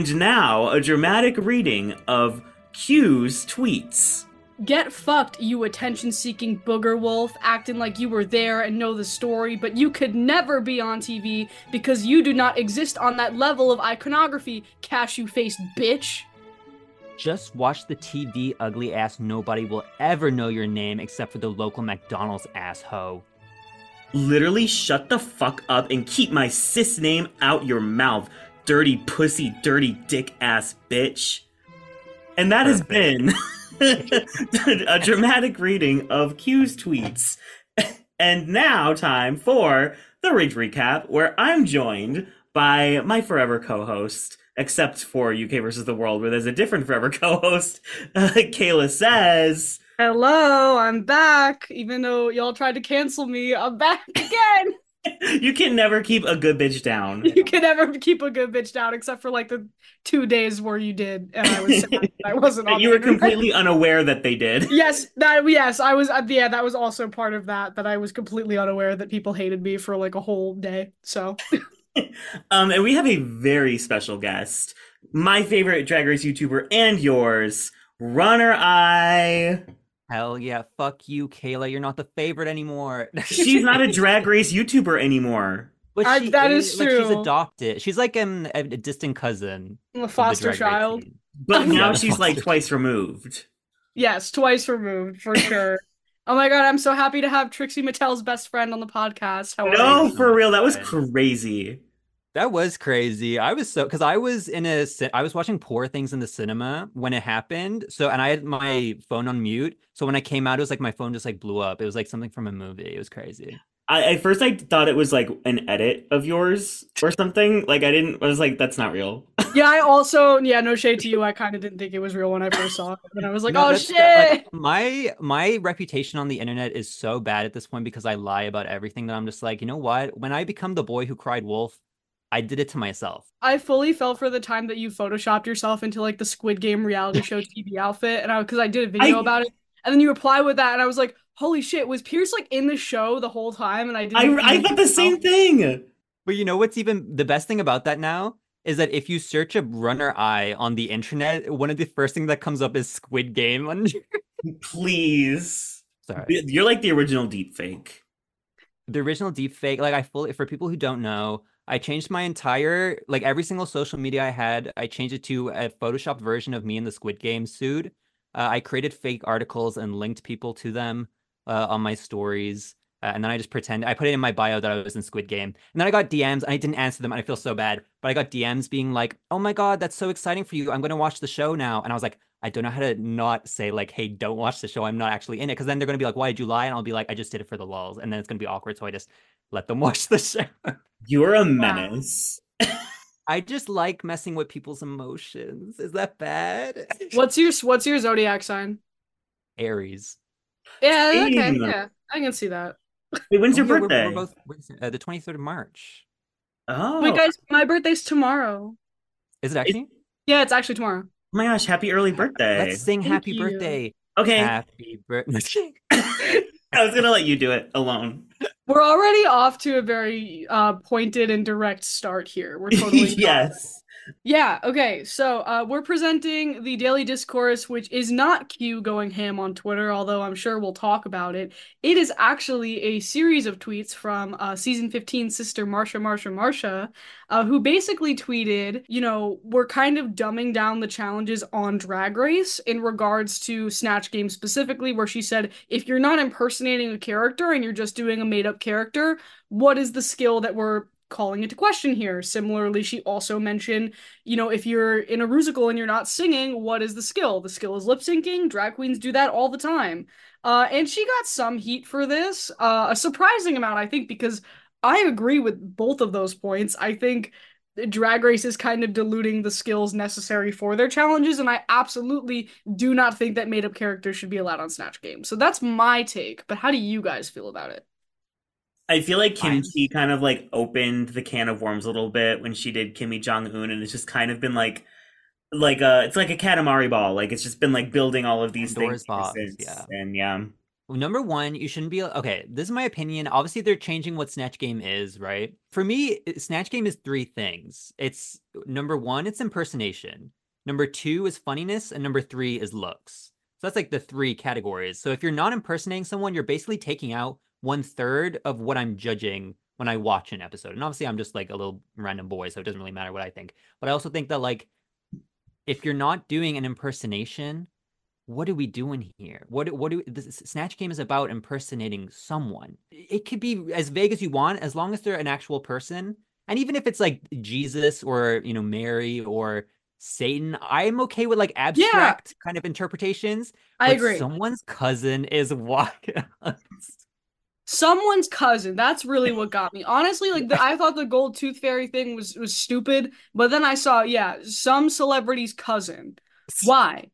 And now, a dramatic reading of Q's tweets. Get fucked, you attention seeking booger wolf, acting like you were there and know the story, but you could never be on TV because you do not exist on that level of iconography, cashew faced bitch. Just watch the TV, ugly ass. Nobody will ever know your name except for the local McDonald's asshole. Literally shut the fuck up and keep my cis name out your mouth, dirty pussy, dirty dick ass bitch. And that has been a dramatic reading of Q's tweets. And now, time for the Ridge Recap, where I'm joined by my forever co host, except for UK versus the World, where there's a different forever co host. Uh, Kayla says, Hello, I'm back. Even though y'all tried to cancel me, I'm back again. You can never keep a good bitch down. you can never keep a good bitch down except for like the two days where you did and I was. I wasn't on you were internet. completely unaware that they did. Yes, that yes, I was uh, yeah, that was also part of that that I was completely unaware that people hated me for like a whole day. So, Um, and we have a very special guest, my favorite Drag Race YouTuber and yours, RunnerEye. Hell yeah, fuck you, Kayla. You're not the favorite anymore. She's not a Drag Race YouTuber anymore. But I- she that is like, She's adopted. She's like um, a, a distant cousin. I'm a foster child. But now she's like twice removed. Yes, twice removed for sure. oh my god, I'm so happy to have Trixie Mattel's best friend on the podcast. How No, for real, that was crazy. That was crazy. I was so because I was in a I was watching Poor Things in the cinema when it happened. So and I had my phone on mute. So when I came out, it was like my phone just like blew up. It was like something from a movie. It was crazy. I at first I thought it was like an edit of yours or something. Like I didn't. I was like, that's not real. Yeah, I also yeah, no shade to you. I kind of didn't think it was real when I first saw it, and I was like, No, oh shit. like, my my reputation on the internet is so bad at this point because I lie about everything that I'm just like, you know what? When I become the boy who cried wolf, I did it to myself. I fully fell for the time that you photoshopped yourself into like the Squid Game reality show TV outfit, and I because I did a video I- about it, and then you reply with that, and I was like, holy shit, was Pierce like in the show the whole time? And I didn't. I I thought the same thing. But you know what's even the best thing about that now is that if you search a RunnerEye on the internet, one of the first things that comes up is Squid Game. on- Please. Sorry. You're like the original deep fake. the original deep fake like i fully for people who don't know i changed my entire like every single social media i had i changed it to a Photoshop version of me in the squid game suit uh, i created fake articles and linked people to them uh, on my stories uh, and then i just pretend i put it in my bio that i was in squid game. And then i got dms and i didn't answer them and i feel so bad. But i got dms being like oh my god that's so exciting for you. I'm going to watch the show now. And i was like I don't know how to not say like, "Hey, don't watch the show. I'm not actually in it," because then they're gonna be like, "Why did you lie?" And I'll be like, "I just did it for the lulz," and then it's gonna be awkward. So I just let them watch the show. You're a menace. I just like messing with people's emotions. Is that bad? What's your what's your zodiac sign? Aries. Yeah, okay, yeah, I can see that. Wait, when's your Oh, yeah, we're- birthday? We're, both uh, the 23rd of March. Oh, Wait, guys, my birthday's tomorrow. Is it actually? Yeah, it's actually tomorrow. Oh my gosh! Happy early birthday. Let's sing Thank happy you. birthday. Okay, Happy birthday. I was gonna let you do it alone. We're already off to a very uh, pointed and direct start here. We're totally yes. Yeah, okay. So, uh, we're presenting the Daily Discourse, which is not Q going ham on Twitter, although I'm sure we'll talk about it. It is actually a series of tweets from uh, season 15 sister Marcia, Marcia, Marcia, uh, who basically tweeted, you know, we're kind of dumbing down the challenges on Drag Race in regards to Snatch Game specifically, where she said, if you're not impersonating a character and you're just doing a made up character, what is the skill that we're calling into question here? Similarly, she also mentioned you know, if you're in a musical and you're not singing, what is the skill? The skill is lip syncing. Drag queens do that all the time. Uh, and she got some heat for this, uh, a surprising amount, I think, because I agree with both of those points. I think Drag Race is kind of diluting the skills necessary for their challenges, and I absolutely do not think that made up characters should be allowed on Snatch Game. So that's my take. But how do you guys feel about it? I feel like. Kim Chi kind of like opened the can of worms a little bit when she did Kimmy Jong Un, and it's just kind of been like, like a it's like a Katamari ball. Like it's just been like building all of these Pandora's things box, yeah. And yeah, Number one, you shouldn't be okay. This is my opinion. Obviously, they're changing what Snatch Game is, right? For me, Snatch Game is three things. It's number one, it's impersonation. Number two is funniness, and number three is looks. So that's like the three categories. So if you're not impersonating someone, you're basically taking out one third of what I'm judging when I watch an episode. And obviously, I'm just like a little random boy, so it doesn't really matter what I think. But I also think that like if you're not doing an impersonation what are we doing here? What what do the Snatch Game is about impersonating someone. It could be as vague as you want, as long as they're an actual person. And even if it's like Jesus or you know Mary or Satan, I'm okay with like abstract yeah. kind of interpretations. I agree. Someone's cousin is what someone's cousin that's really what got me honestly like the, i thought the gold tooth fairy thing was was stupid but then i saw yeah some celebrity's cousin why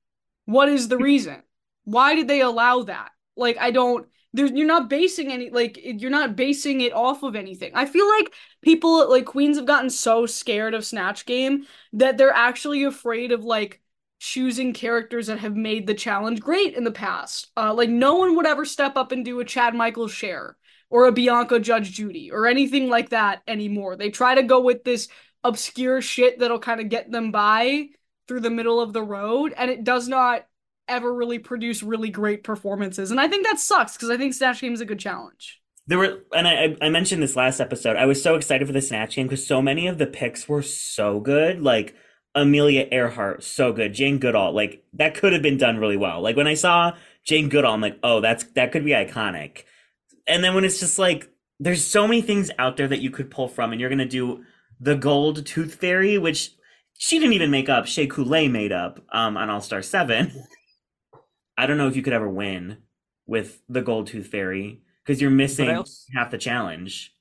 what is the reason? Why did they allow that? Like I don't there's you're not basing any like you're not basing it off of anything. I feel like people like queens have gotten so scared of Snatch Game that they're actually afraid of like choosing characters that have made the challenge great in the past. Uh like no one would ever step up and do a Chad Michael Cher or a Bianca Judge Judy or anything like that anymore. They try to go with this obscure shit that'll kind of get them by through the middle of the road and it does not ever really produce really great performances. And I think that sucks because I think Snatch Game is a good challenge. There were, and I, I mentioned this last episode. I was so excited for the Snatch Game because so many of the picks were so good. Like Amelia Earhart, so good. Jane Goodall, like that could have been done really well. Like when I saw Jane Goodall, I'm like, oh, that's that could be iconic. And then when it's just like, there's so many things out there that you could pull from, and you're gonna do the Gold Tooth Fairy, which she didn't even make up. Shea Coulee made up um, on All Star Seven. I don't know if you could ever win with the Gold Tooth Fairy because you're missing half the challenge.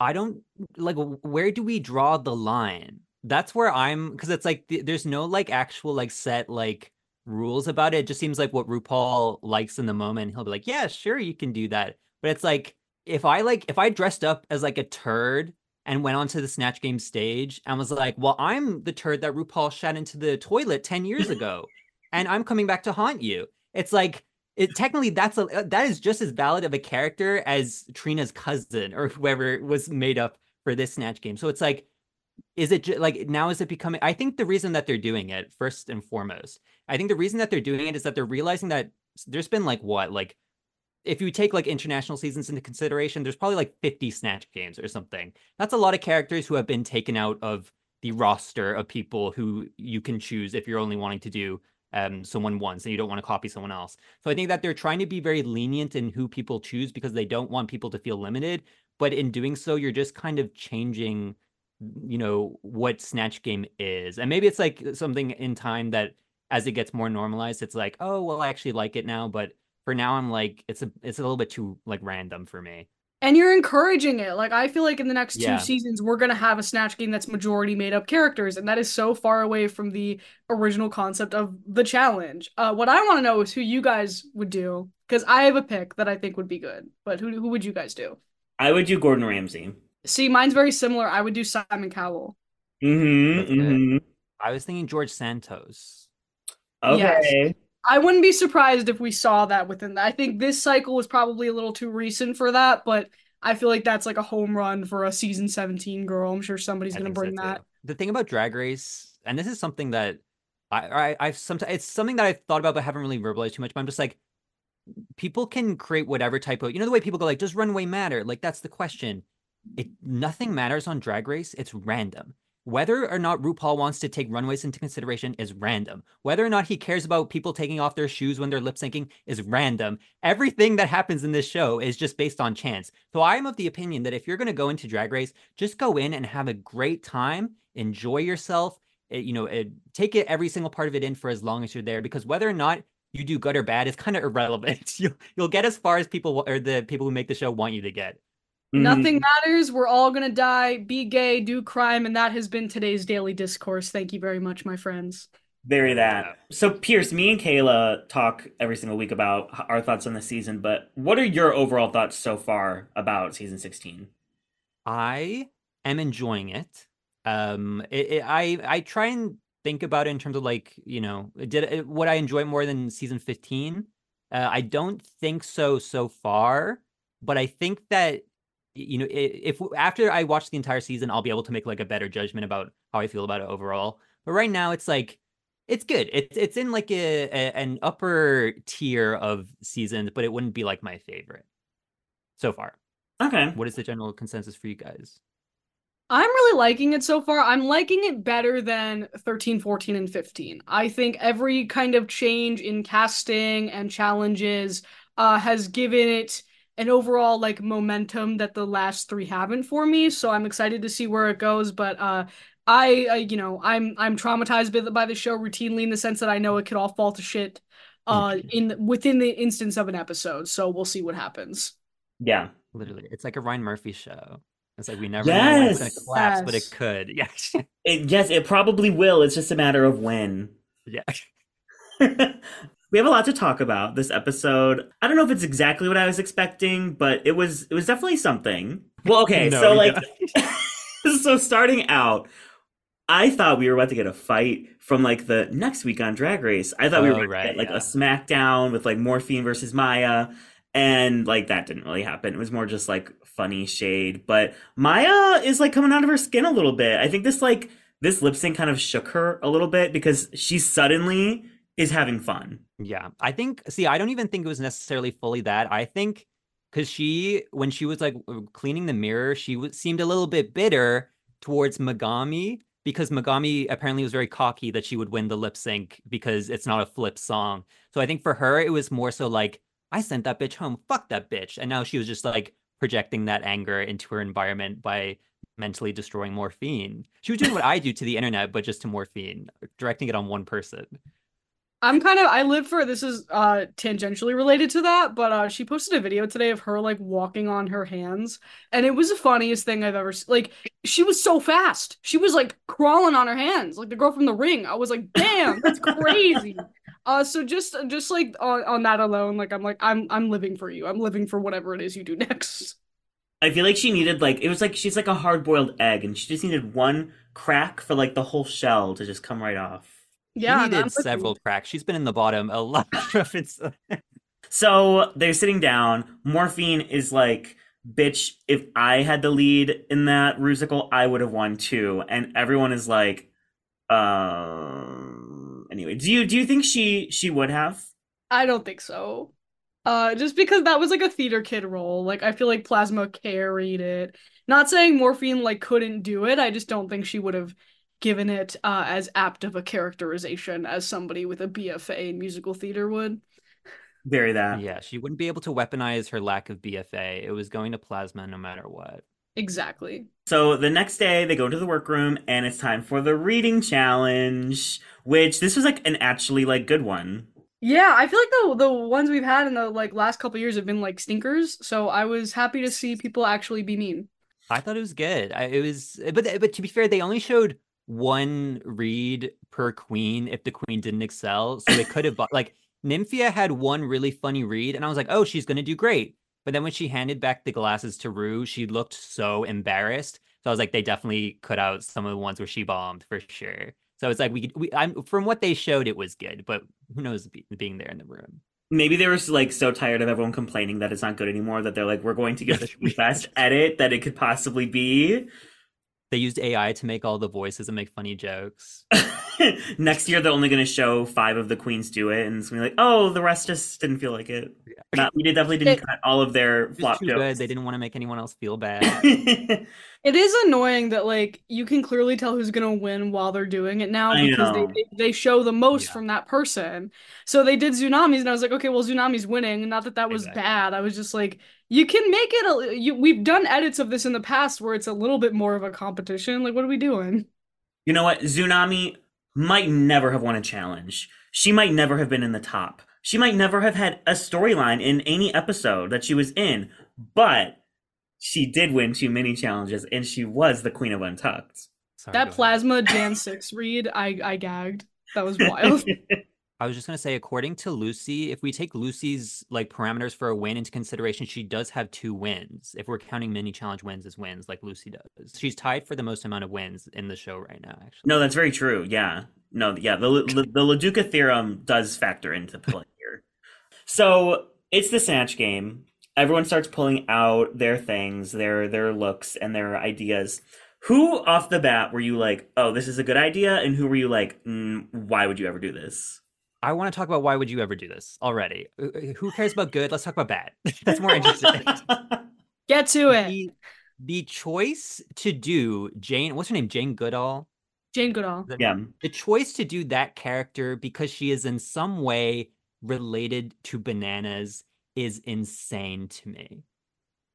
I don't like. Where do we draw the line? That's where I'm because it's like there's no like actual like set like rules about it. It just seems like what RuPaul likes in the moment. He'll be like, "Yeah, sure, you can do that." But it's like if I like if I dressed up as like a turd and went onto the Snatch Game stage and was like, "Well, I'm the turd that RuPaul shot into the toilet ten years ago, and I'm coming back to haunt you." It's like it technically that's a uh, that is just as valid of a character as Trina's cousin or whoever was made up for this Snatch Game. So it's like, is it like now is it becoming? I think the reason that they're doing it first and foremost, I think the reason that they're doing it is that they're realizing that there's been like what like if you take like international seasons into consideration, there's probably like 50 snatch games or something. That's a lot of characters who have been taken out of the roster of people who you can choose if you're only wanting to do um, someone once and you don't want to copy someone else. So I think that they're trying to be very lenient in who people choose because they don't want people to feel limited. But in doing so, you're just kind of changing, you know, what Snatch Game is. And maybe it's like something in time that as it gets more normalized, it's like, oh, well, I actually like it now. But for now I'm like it's a it's a little bit too like random for me. And you're encouraging it. Like I feel like in the next yeah. two seasons we're gonna have a snatch game that's majority made up characters, and that is so far away from the original concept of the challenge. Uh, what I want to know is who you guys would do because I have a pick that I think would be good. But who who would you guys do? I would do Gordon Ramsay. See, mine's very similar. I would do Simon Cowell. Mm-hmm. mm-hmm. I was thinking George Santos. Okay. Yes. I wouldn't be surprised if we saw that within that. I think this cycle was probably a little too recent for that, but I feel like that's like a home run for a season 17 girl. I'm sure somebody's going to bring so that. The thing about Drag Race, and this is something that I, I I've sometimes it's something that I've thought about but haven't really verbalized too much. But I'm just like, people can create whatever type of you know the way people go like, does runway matter? Like that's the question. It nothing matters on Drag Race. It's random. Whether or not RuPaul wants to take runways into consideration is random. Whether or not he cares about people taking off their shoes when they're lip syncing is random. Everything that happens in this show is just based on chance. So I'm of the opinion that if you're going to go into Drag Race, just go in and have a great time, enjoy yourself, eh, you know, eh, take it every single part of it in for as long as you're there because whether or not you do good or bad is kind of irrelevant. you'll, you'll get as far as people or the people who make the show want you to get. Mm-hmm. Nothing matters. We're all going to die, be gay, do crime. And that has been today's daily discourse. Thank you very much, my friends. Very that. So, Pierce, me and Kayla talk every single week about our thoughts on the season, but what are your overall thoughts so far about season 16? I am enjoying it. Um, it, it, I I try and think about it in terms of like you know did it, what I enjoy more than season 15 Uh, I don't think so so far, but I think that you know if after I watch the entire season, I'll be able to make like a better judgment about how I feel about it overall. But right now, it's like it's good. It's it's in like a, a an upper tier of seasons, but it wouldn't be like my favorite so far. Okay. What is the general consensus for you guys? I'm really liking it so far. I'm liking it better than 13, 14, and 15. I think every kind of change in casting and challenges uh, has given it an overall like momentum that the last three haven't for me. So I'm excited to see where it goes. But uh, I, uh, you know, I'm I'm traumatized by the, by the show routinely in the sense that I know it could all fall to shit uh, in within the instance of an episode. So we'll see what happens. Yeah. Literally, it's like a Ryan Murphy show. It's like we never know when it's gonna Yes. collapse, but it could. Yeah, It, yes, it probably will. It's just a matter of when. yeah. we have a lot to talk about this episode. I don't know if it's exactly what I was expecting, but it was it was definitely something. Well, okay, No, so like so starting out, I thought we were about to get a fight from like the next week on Drag Race. I thought we were Oh, right, get like yeah. a SmackDown with like Morphine versus Mhi'ya, and like that didn't really happen. It was more just like funny shade. But Mhi'ya is like coming out of her skin a little bit. I think this like this lip sync kind of shook her a little bit because she suddenly is having fun. Yeah, I think. See, I don't even think it was necessarily fully that. I think because she, when she was like cleaning the mirror, she w- seemed a little bit bitter towards Megami because Megami apparently was very cocky that she would win the lip sync because it's not a flip song. So I think for her, it was more so like, I sent that bitch home, fuck that bitch. And now she was just like projecting that anger into her environment by mentally destroying morphine. She was doing what I do to the internet, but just to morphine, directing it on one person. I'm kind of I live for this is uh tangentially related to that, but uh she posted a video today of her like walking on her hands and it was the funniest thing I've ever s- like she was so fast. She was like crawling on her hands like the girl from the ring. I was like, "Damn, that's crazy." uh so just just like on, on that alone, like I'm like I'm I'm living for you. I'm living for whatever it is you do next. I feel like she needed like it was like she's like a hard boiled egg, and she just needed one crack for like the whole shell to just come right off. Yeah, she and needed I'm with you. several cracks. She's been in the bottom a lot of it's So they're sitting down. Morphine is like, bitch, if I had the lead in that musical, I would have won too. And everyone is like, um anyway, do you do you think she she would have? I don't think so. Uh, just because that was like a theater kid role. Like I feel like Plasma carried it. Not saying Morphine like couldn't do it. I just don't think she would have given it uh as apt of a characterization as somebody with a BFA in musical theater would. Very that. yeah, she wouldn't be able to weaponize her lack of BFA. It was going to plasma no matter what. Exactly. So the next day they go to the workroom and it's time for the reading challenge, which this was like an actually like good one. Yeah, I feel like the the ones we've had in the like last couple years have been like stinkers. So I was happy to see people actually be mean. I thought it was good. I, it was, but but to be fair, they only showed one read per queen if the queen didn't excel. So they could have bought like Nymphia had one really funny read, and I was like, oh, she's gonna do great. But then when she handed back the glasses to Rue, she looked so embarrassed. So I was like, they definitely cut out some of the ones where she bombed for sure. So it's like we we I'm from what they showed, it was good, but who knows be, being there in the room. Maybe they were like so tired of everyone complaining that it's not good anymore that they're like, we're going to give this the best edit that it could possibly be. They used AI to make all the voices and make funny jokes. Next year, they're only going to show five of the queens do it, and it's going to be like, oh, the rest just didn't feel like it. Not, we definitely didn't It- cut all of their flop too jokes. good. They didn't want to make anyone else feel bad. It is annoying that like you can clearly tell who's gonna win while they're doing it now because they, they they show the most Yeah. from that person. So they did Xunami's and I was like, okay, well Xunami's winning. Not that that was Exactly. bad. I was just like, you can make it. A, you we've done edits of this in the past where it's a little bit more of a competition. Like, what are we doing? You know what? Xunami might never have won a challenge. She might never have been in the top. She might never have had a storyline in any episode that she was in, but she did win two many challenges and she was the queen of Untucked. Sorry, That plasma Jan six read, I I gagged. That was wild. I was just gonna say, according to Lucy, if we take Lucy's like parameters for a win into consideration, she does have two wins. If we're counting mini challenge wins as wins, like Lucy does, she's tied for the most amount of wins in the show right now. Actually, no, that's very true. Yeah. No, yeah, the the, the LaDuca theorem does factor into play here. So it's the Snatch game. Everyone starts pulling out their things, their their looks, and their ideas. Who off the bat were you like, oh, this is a good idea? And who were you like, mm, why would you ever do this? I want to talk about why would you ever do this already? Uh, uh, Who cares about good? Let's talk about bad. That's more interesting. Get to it. the, the choice to do Jane, what's her name? Jane Goodall. Jane Goodall. Is that- yeah. The choice to do that character because she is in some way related to bananas is insane to me.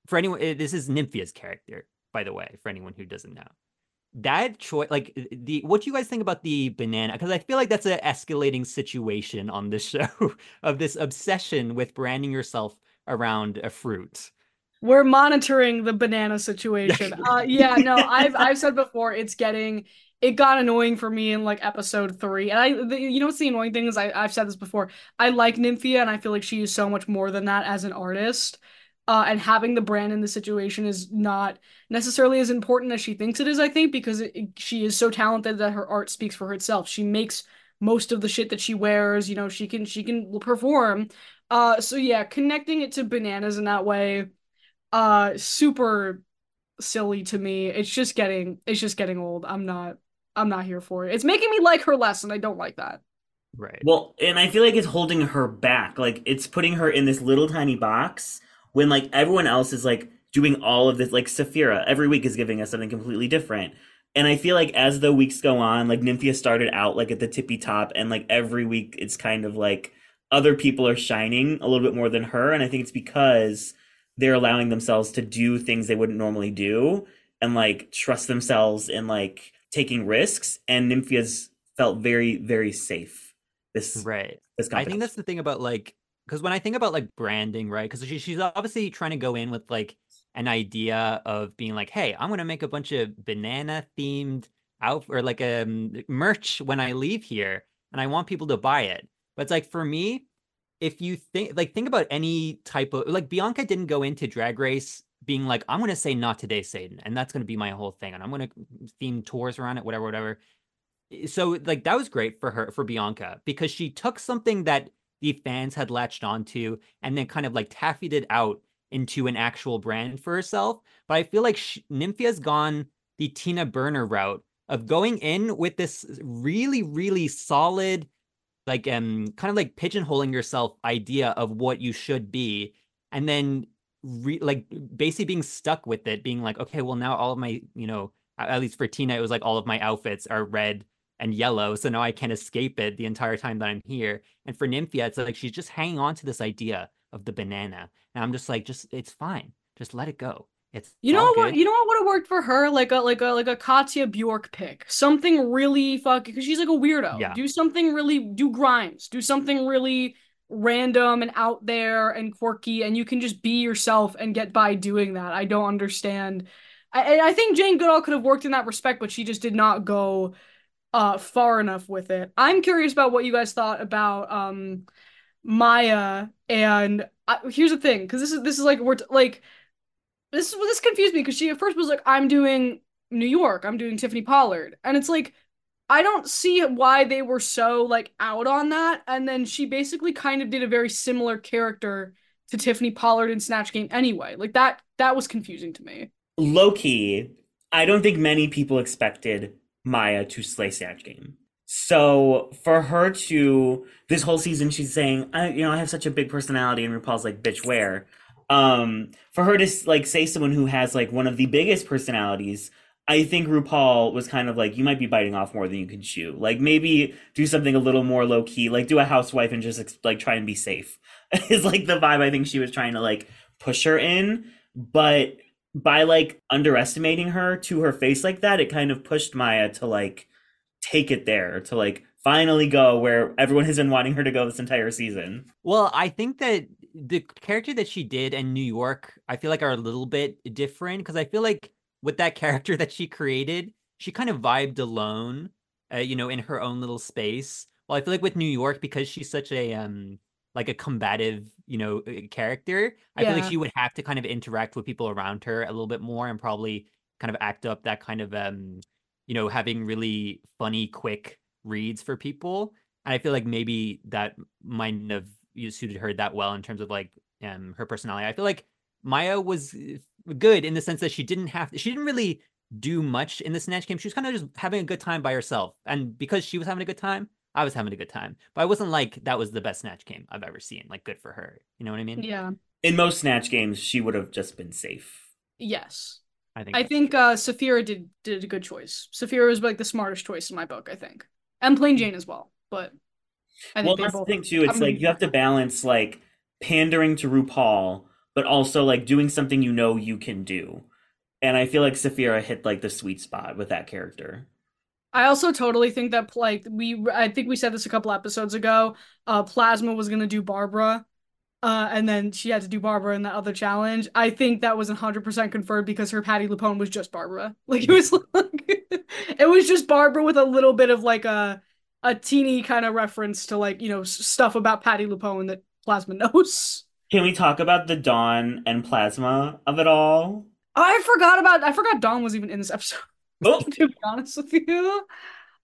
For anyone, eh, this is Nymphia's character, by the way, for anyone who doesn't know. That choice, like the, what do you guys think about the banana? Because I feel like that's an escalating situation on this show of this obsession with branding yourself around a fruit. We're monitoring the banana situation. uh, yeah, no, I've I've said before it's getting it got annoying for me in like episode three. And I, the, you know what's the annoying thing is I I've said this before. I like Nymphia and I feel like she is so much more than that as an artist. Uh, and having the brand in the situation is not necessarily as important as she thinks it is. I think because it, it- she is so talented that her art speaks for itself. She makes most of the shit that she wears. You know, she can she can perform. Uh, so yeah, connecting it to bananas in that way uh super silly to me it's just getting it's just getting old i'm not i'm not here for it it's making me like her less and i don't like that Right. Well, and I feel like it's holding her back. Like it's putting her in this little tiny box when like everyone else is like doing all of this. Like Sapphira every week is giving us something completely different. And I feel like as the weeks go on, like Nymphia started out like at the tippy top, and like every week it's kind of like other people are shining a little bit more than her. And I think it's because they're allowing themselves to do things they wouldn't normally do and like trust themselves in like taking risks. And Nymphia's felt very, very safe. This right. this I think that's the thing about like because when I think about like branding, right? Because she, she's obviously trying to go in with like an idea of being like, hey, I'm gonna make a bunch of banana themed out or like um merch when I leave here, and I want people to buy it. But it's like for me, if you think like think about any type of like Bianca didn't go into Drag Race being like, I'm gonna say not today, Satan, and that's gonna be my whole thing, and I'm gonna theme tours around it, whatever, whatever so like that was great for her for Bianca because she took something that the fans had latched onto and then kind of like taffied it out into an actual brand for herself. But I feel like sh- Nymphia's gone the Tina Burner route of going in with this really really solid like um kind of like pigeonholing yourself idea of what you should be and then re- like basically being stuck with it being like okay well now all of my you know at least for Tina it was like all of my outfits are red and yellow. So now I can't escape it the entire time that I'm here. And for Nymphia, it's like she's just hanging on to this idea of the banana. And I'm just like, just it's fine. Just let it go. It's you know what good. you know what would have worked for her like a like a like a katya bjork pick something really fucking because she's like a weirdo Yeah. do something really do grimes do something really random and out there and quirky and you can just be yourself and get by doing that i don't understand i i think jane goodall could have worked in that respect but she just did not go uh far enough with it. I'm curious about what you guys thought about um Mhi'ya and I, here's the thing because this is this is like we're t- like this is this confused me because she at first was like I'm doing New York, I'm doing Tiffany Pollard, and it's like I don't see why they were so like out on that, and then she basically kind of did a very similar character to Tiffany Pollard in Snatch Game anyway. Like that that was confusing to me. low key, I don't think many people expected Mhi'ya to slay Snatch Game. So for her to this whole season, she's saying, I, you know, I have such a big personality, and RuPaul's like, bitch, where? Um, for her to like say someone who has like one of the biggest personalities, I think RuPaul was kind of like, you might be biting off more than you can chew. Like maybe do something a little more low key, like do a housewife and just like try and be safe. is like the vibe I think she was trying to like push her in, but by like underestimating her to her face like that, it kind of pushed Mhi'ya to like take it there to like finally go where everyone has been wanting her to go this entire season. Well, I think that the character that she did in New York, I feel like are a little bit different because I feel like with that character that she created, she kind of vibed alone, uh, you know, in her own little space. Well, I feel like with New York, because she's such a um like a combative, you know, character, I feel like she would have to kind of interact with people around her a little bit more and probably kind of act up that kind of um, you know, having really funny, quick reads for people. And I feel like maybe that might have you suited her that well in terms of like um her personality. I feel like Mhi'ya was uh, good in the sense that she didn't have she didn't really do much in the snatch game. She was kind of just having a good time by herself, and because she was having a good time, I was having a good time. But I wasn't like that was the best snatch game I've ever seen. Like good for her. You know what I mean? Yeah. In most snatch games, she would have just been safe. Yes. I think I that's think uh Sapphira did did a good choice. Sapphira was like the smartest choice in my book, I think. And Plane Jane as well. But I think well, they that's the thing too. It's I'm like you have to balance like pandering to RuPaul, but also like doing something you know you can do. And I feel like Sapphira hit like the sweet spot with that character. I also totally think that like we I think we said this a couple episodes ago. Uh Plasma was gonna do Barbara. Uh, and then she had to do Barbara in that other challenge. I think that was 100% confirmed because her Patti LuPone was just Barbara. Like it was like it was just Barbara with a little bit of like a a teeny kind of reference to like, you know, stuff about Patti LuPone that Plasma knows. Can we talk about the Dawn and Plasma of it all? I forgot about I forgot Dawn was even in this episode. Oh, to be honest with you.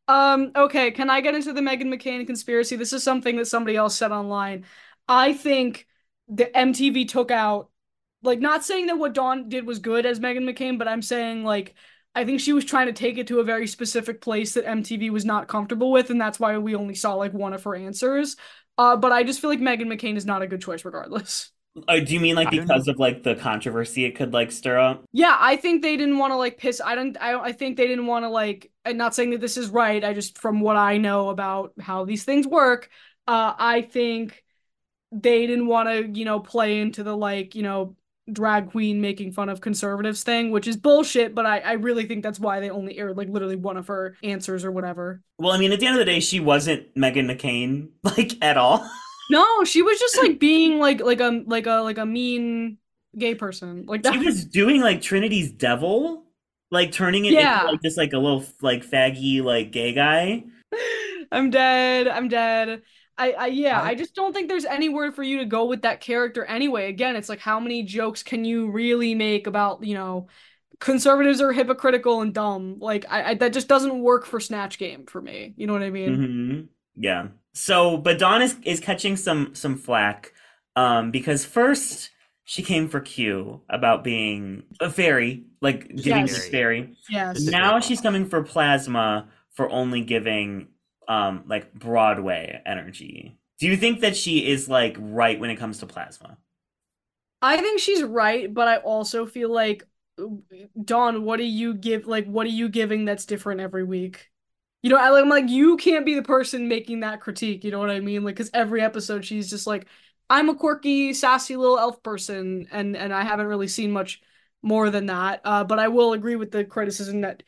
Um, okay, can I get into the Meghan McCain conspiracy? This is something that somebody else said online. I think the MTV took out, like, not saying that what Dawn did was good as Meghan McCain, but I'm saying, like, I think she was trying to take it to a very specific place that MTV was not comfortable with, and that's why we only saw, like, one of her answers. Uh, but I just feel like Meghan McCain is not a good choice regardless. Uh, do you mean like because of like the controversy it could like stir up? Yeah, I think they didn't want to like piss. I don't. I. I think they didn't want to like. I'm not saying that this is right. I just from what I know about how these things work, uh, I think they didn't want to, you know, play into the like, you know, drag queen making fun of conservatives thing, which is bullshit. But I. I really think that's why they only aired like literally one of her answers or whatever. Well, I mean, at the end of the day, she wasn't Meghan McCain like at all. No, she was just like being like like a like a like a mean gay person like that. She was doing like Trinity's devil, like turning it Yeah. into like just like a little like faggy like gay guy. I'm dead. I'm dead. I, I yeah, I- just don't think there's anywhere for you to go with that character anyway. Again, it's like how many jokes can you really make about, you know, conservatives are hypocritical and dumb. Like I, I that just doesn't work for Snatch Game for me. You know what I mean? hmm Yeah. So, but Dawn is is catching some some flack, um, because first she came for Q about being a fairy, like giving Yes. this fairy. Yes. Now she's coming for Plasma for only giving um like Broadway energy. Do you think that she is like right when it comes to Plasma? I think she's right, but I also feel like Dawn, what do you give like what are you giving that's different every week? You know, I'm like you can't be the person making that critique, you know what I mean? Like cuz every episode she's just like I'm a quirky, sassy little elf person and and I haven't really seen much more than that. Uh but I will agree with the criticism that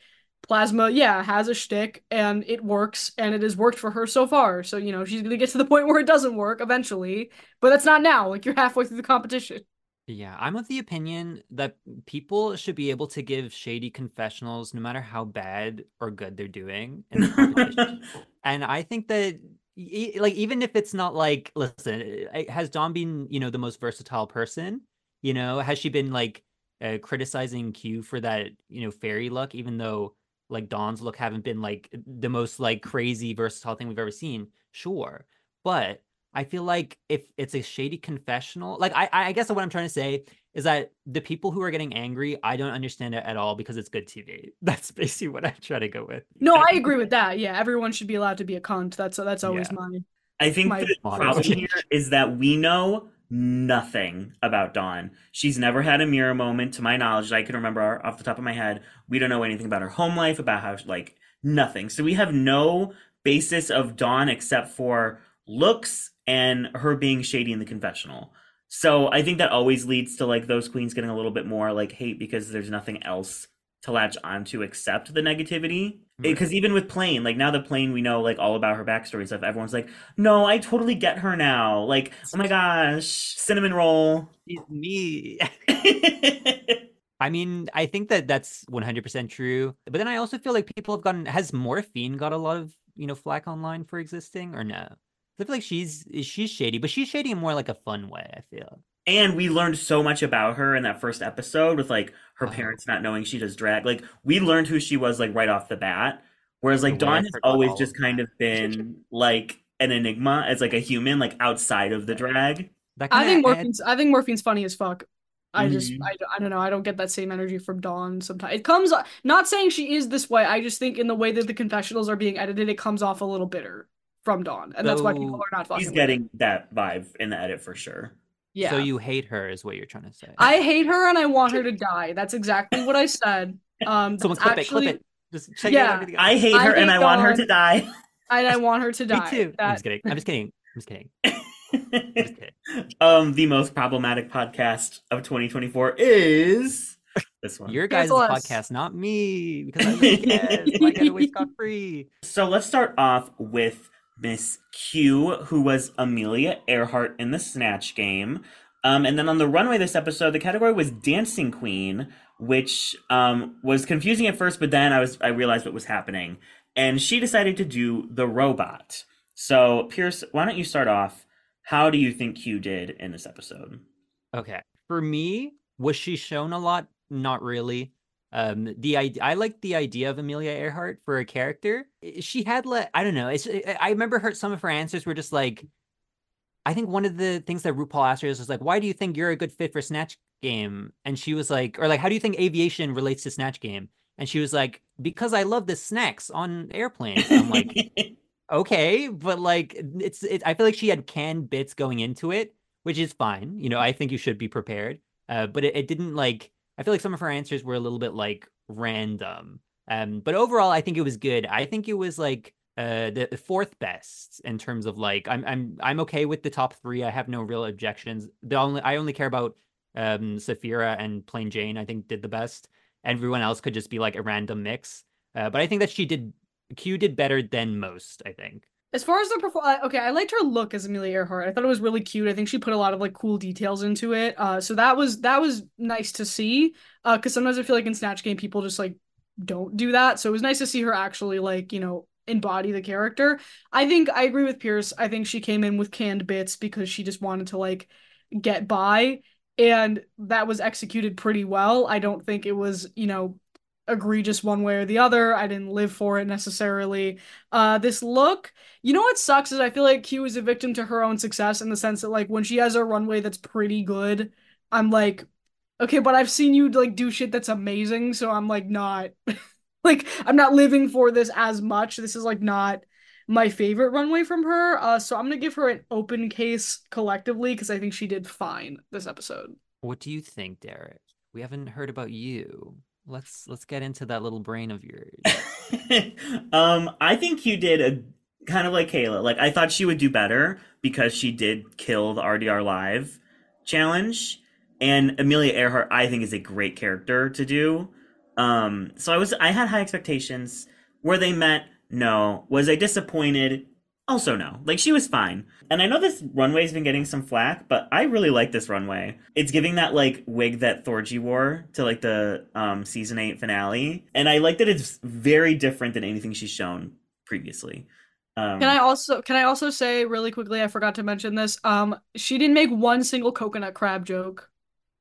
Plasma, yeah, has a shtick and it works and it has worked for her so far. So, you know, she's to get to the point where it doesn't work eventually, but that's not now. Like you're halfway through the competition. Yeah, I'm of the opinion that people should be able to give shady confessionals no matter how bad or good they're doing in the and I think that e- like even if it's not like listen, has Dawn been, you know, the most versatile person? You know, has she been like uh, criticizing Q for that, you know, fairy look even though like Dawn's look haven't been like the most like crazy versatile thing we've ever seen? Sure. But I feel like if it's a shady confessional, like I I guess what I'm trying to say is that the people who are getting angry, I don't understand it at all because it's good TV. That's basically what I'm trying to go with. No, I agree with that. Yeah, everyone should be allowed to be a cunt. That's that's always Yeah. mine. I think My the motto. problem here is that we know nothing about Dawn. She's never had a mirror moment, to my knowledge, that I can remember off the top of my head. We don't know anything about her home life, about how, like, nothing. So we have no basis of Dawn except for looks and her being shady in the confessional. So I think that always leads to, like, those queens getting a little bit more, like, hate because there's nothing else to latch onto except the negativity. Right. Because even with Plane, like now the Plane, we know like all about her backstory and stuff. Everyone's like, "No, I totally get her now." Like, oh my gosh, cinnamon roll. She's me. I mean, I think that that's 100% true. But then I also feel like people have gotten has Morphine got a lot of, you know, flack online for existing or no? I feel like she's she's shady, but she's shady in more like a fun way, I feel. and we learned so much about her in that first episode with like her Oh. parents not knowing she does drag. Like we learned who she was like right off the bat. Whereas like The way I Dawn has always just kind of been like an enigma as like a human, like outside of the drag. I think Morphine's I think Morphine's funny as fuck. I just Mhm. I, I don't know. I don't get that same energy from Dawn sometimes. It comes not saying she is this way. I just think in the way that the confessionals are being edited, it comes off a little bitter from Dawn, and that's why people are not fucking. He's with it. getting that vibe in the edit for sure. yeah. So you hate her, is what you're trying to say. I hate her and I want her to die. That's exactly what I said. Um, Someone that's clip actually, it, clip it. Just check Yeah. it out. I hate I her and hate I want her to die. and I want her to die. Me die. too. I'm That just kidding. I'm just kidding. I'm just kidding. I'm just kidding. um, the most problematic podcast of 2024 is this one. Your guys' podcast, not me, because I really guess I get away scot free. So let's start off with Miss Q, who was Amelia Earhart in the Snatch game. Um, and then on the runway this episode, the category was Dancing Queen, which um, was confusing at first, but then I was I realized what was happening, and she decided to do the robot. So Pierce, why don't you start off? How do you think Q did in this episode? Okay. For me, was she shown a lot? Not really. Um, the idea I like the idea of Amelia Earhart for a character. She had like I don't know. It's I I remember her some of her answers were just like. I think one of the things that RuPaul asked her is, was like, "Why do you think you're a good fit for Snatch Game?" And she was like, or like, "How do you think aviation relates to Snatch Game?" And she was like, "Because I love the snacks on airplanes." I'm like, okay, but like it's it, I feel like she had canned bits going into it, which is fine. You know, I think you should be prepared. Uh, but it, it didn't like I feel like some of her answers were a little bit like random. Um, but overall, I think it was good. I think it was like uh the, the fourth best in terms of like I'm I'm I'm okay with the top three. I have no real objections. The only I only care about um and Plane Jane. I think did the best. Everyone else could just be like a random mix. Uh, but I think that she did Q did better than most. I think. As far as the perform, okay, I liked her look as Amelia Earhart. I thought it was really cute. I think she put a lot of like cool details into it. Uh, so that was that was nice to see. Uh, because sometimes I feel like in Snatch Game people just like don't do that. So it was nice to see her actually like you know embody the character. I think I agree with Pierce. I think she came in with canned bits because she just wanted to like get by, and that was executed pretty well. I don't think it was you know egregious one way or the other. I didn't live for it necessarily. Uh, this look. You know what sucks is I feel like Q is a victim to her own success in the sense that like when she has a runway that's pretty good, I'm like, okay, but I've seen you like do shit that's amazing, so I'm like not like I'm not living for this as much. This is like not my favorite runway from her. Uh, so I'm gonna give her an open case collectively because I think she did fine this episode. What do you think, Derek? We haven't heard about you. Let's let's get into that little brain of yours. um, I think you did a kind of like Kayla. Like I thought she would do better because she did kill the RDR Live challenge, and Amelia Earhart I think is a great character to do. Um, so I was I had high expectations. Were they met? No. Was I disappointed? Also no. Like she was fine. And I know this runway's been getting some flack, but I really like this runway. It's giving that like wig that Thorgy wore to like the um season 8 finale. And I like that it's very different than anything she's shown previously. Um Can I also can I also say really quickly? I forgot to mention this. Um, she didn't make one single coconut crab joke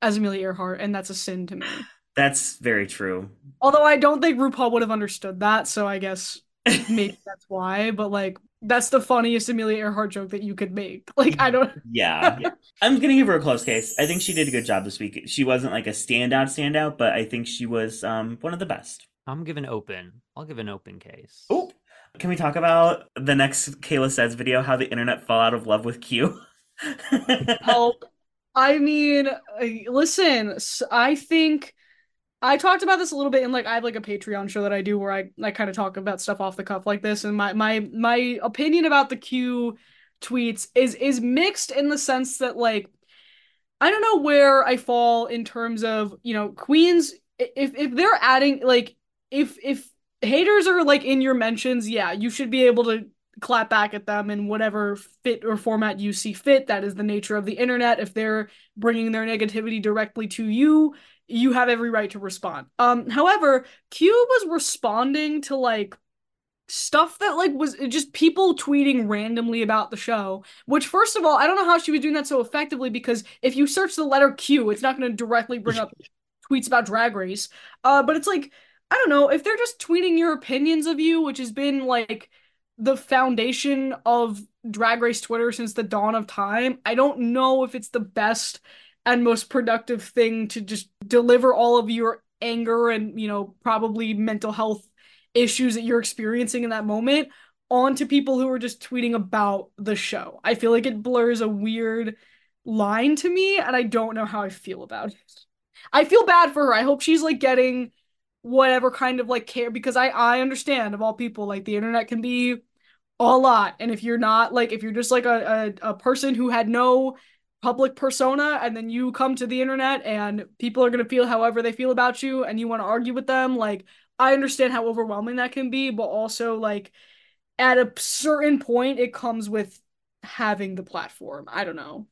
as Amelia Earhart, and that's a sin to me. that's very true. Although I don't think RuPaul would have understood that, so I guess maybe that's why. But like, that's the funniest Amelia Earhart joke that you could make. Like, I don't. Yeah. I'm gonna give her a close case. I think she did a good job this week. She wasn't like a standout standout, but I think she was um one of the best. I'm giving open. I'll give an open case. Oh, can we talk about the next Kayla says video? How the internet fell out of love with Q. help. I mean, uh, listen, I think I talked about this a little bit in like I have like a Patreon show that I do where I I kind of talk about stuff off the cuff like this and my my my opinion about the Q tweets is is mixed in the sense that like I don't know where I fall in terms of, you know, queens if if they're adding like if if haters are like in your mentions, yeah, you should be able to clap back at them in whatever fit or format you see fit. That is the nature of the internet. If they're bringing their negativity directly to you, you have every right to respond. Um, however, Q was responding to like stuff that like was just people tweeting randomly about the show. Which, first of all, I don't know how she was doing that so effectively because if you search the letter Q, it's not going to directly bring up tweets about Drag Race. Uh, but it's like I don't know if they're just tweeting your opinions of you, which has been like the foundation of Drag Race Twitter since the dawn of time. I don't know if it's the best and most productive thing to just deliver all of your anger and, you know, probably mental health issues that you're experiencing in that moment onto people who are just tweeting about the show. I feel like it blurs a weird line to me and I don't know how I feel about it. I feel bad for her. I hope she's like getting whatever kind of like care because I I understand of all people like the internet can be a lot and if you're not like if you're just like a, a, a person who had no public persona and then you come to the internet and people are going to feel however they feel about you and you want to argue with them like I understand how overwhelming that can be but also like at a certain point it comes with having the platform I don't know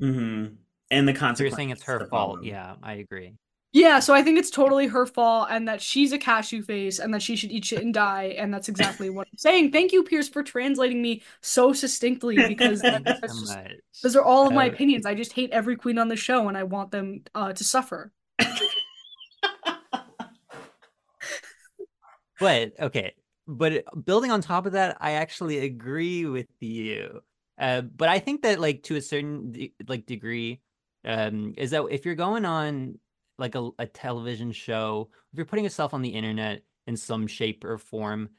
Mm-hmm. And the So you're saying it's her fault. Yeah, I agree. Yeah, so I think it's totally her fault and that she's a cashew face and that she should eat shit and die. And that's exactly what I'm saying. Thank you, Pierce, for translating me so succinctly because that- that's so just- those are all of my opinions. I just hate every queen on the show and I want them uh, to suffer. But okay, but building on top of that, I actually agree with you. Uh, but I think that like to a certain de- like degree, um, is that if you're going on like a, a television show, if you're putting yourself on the internet in some shape or form,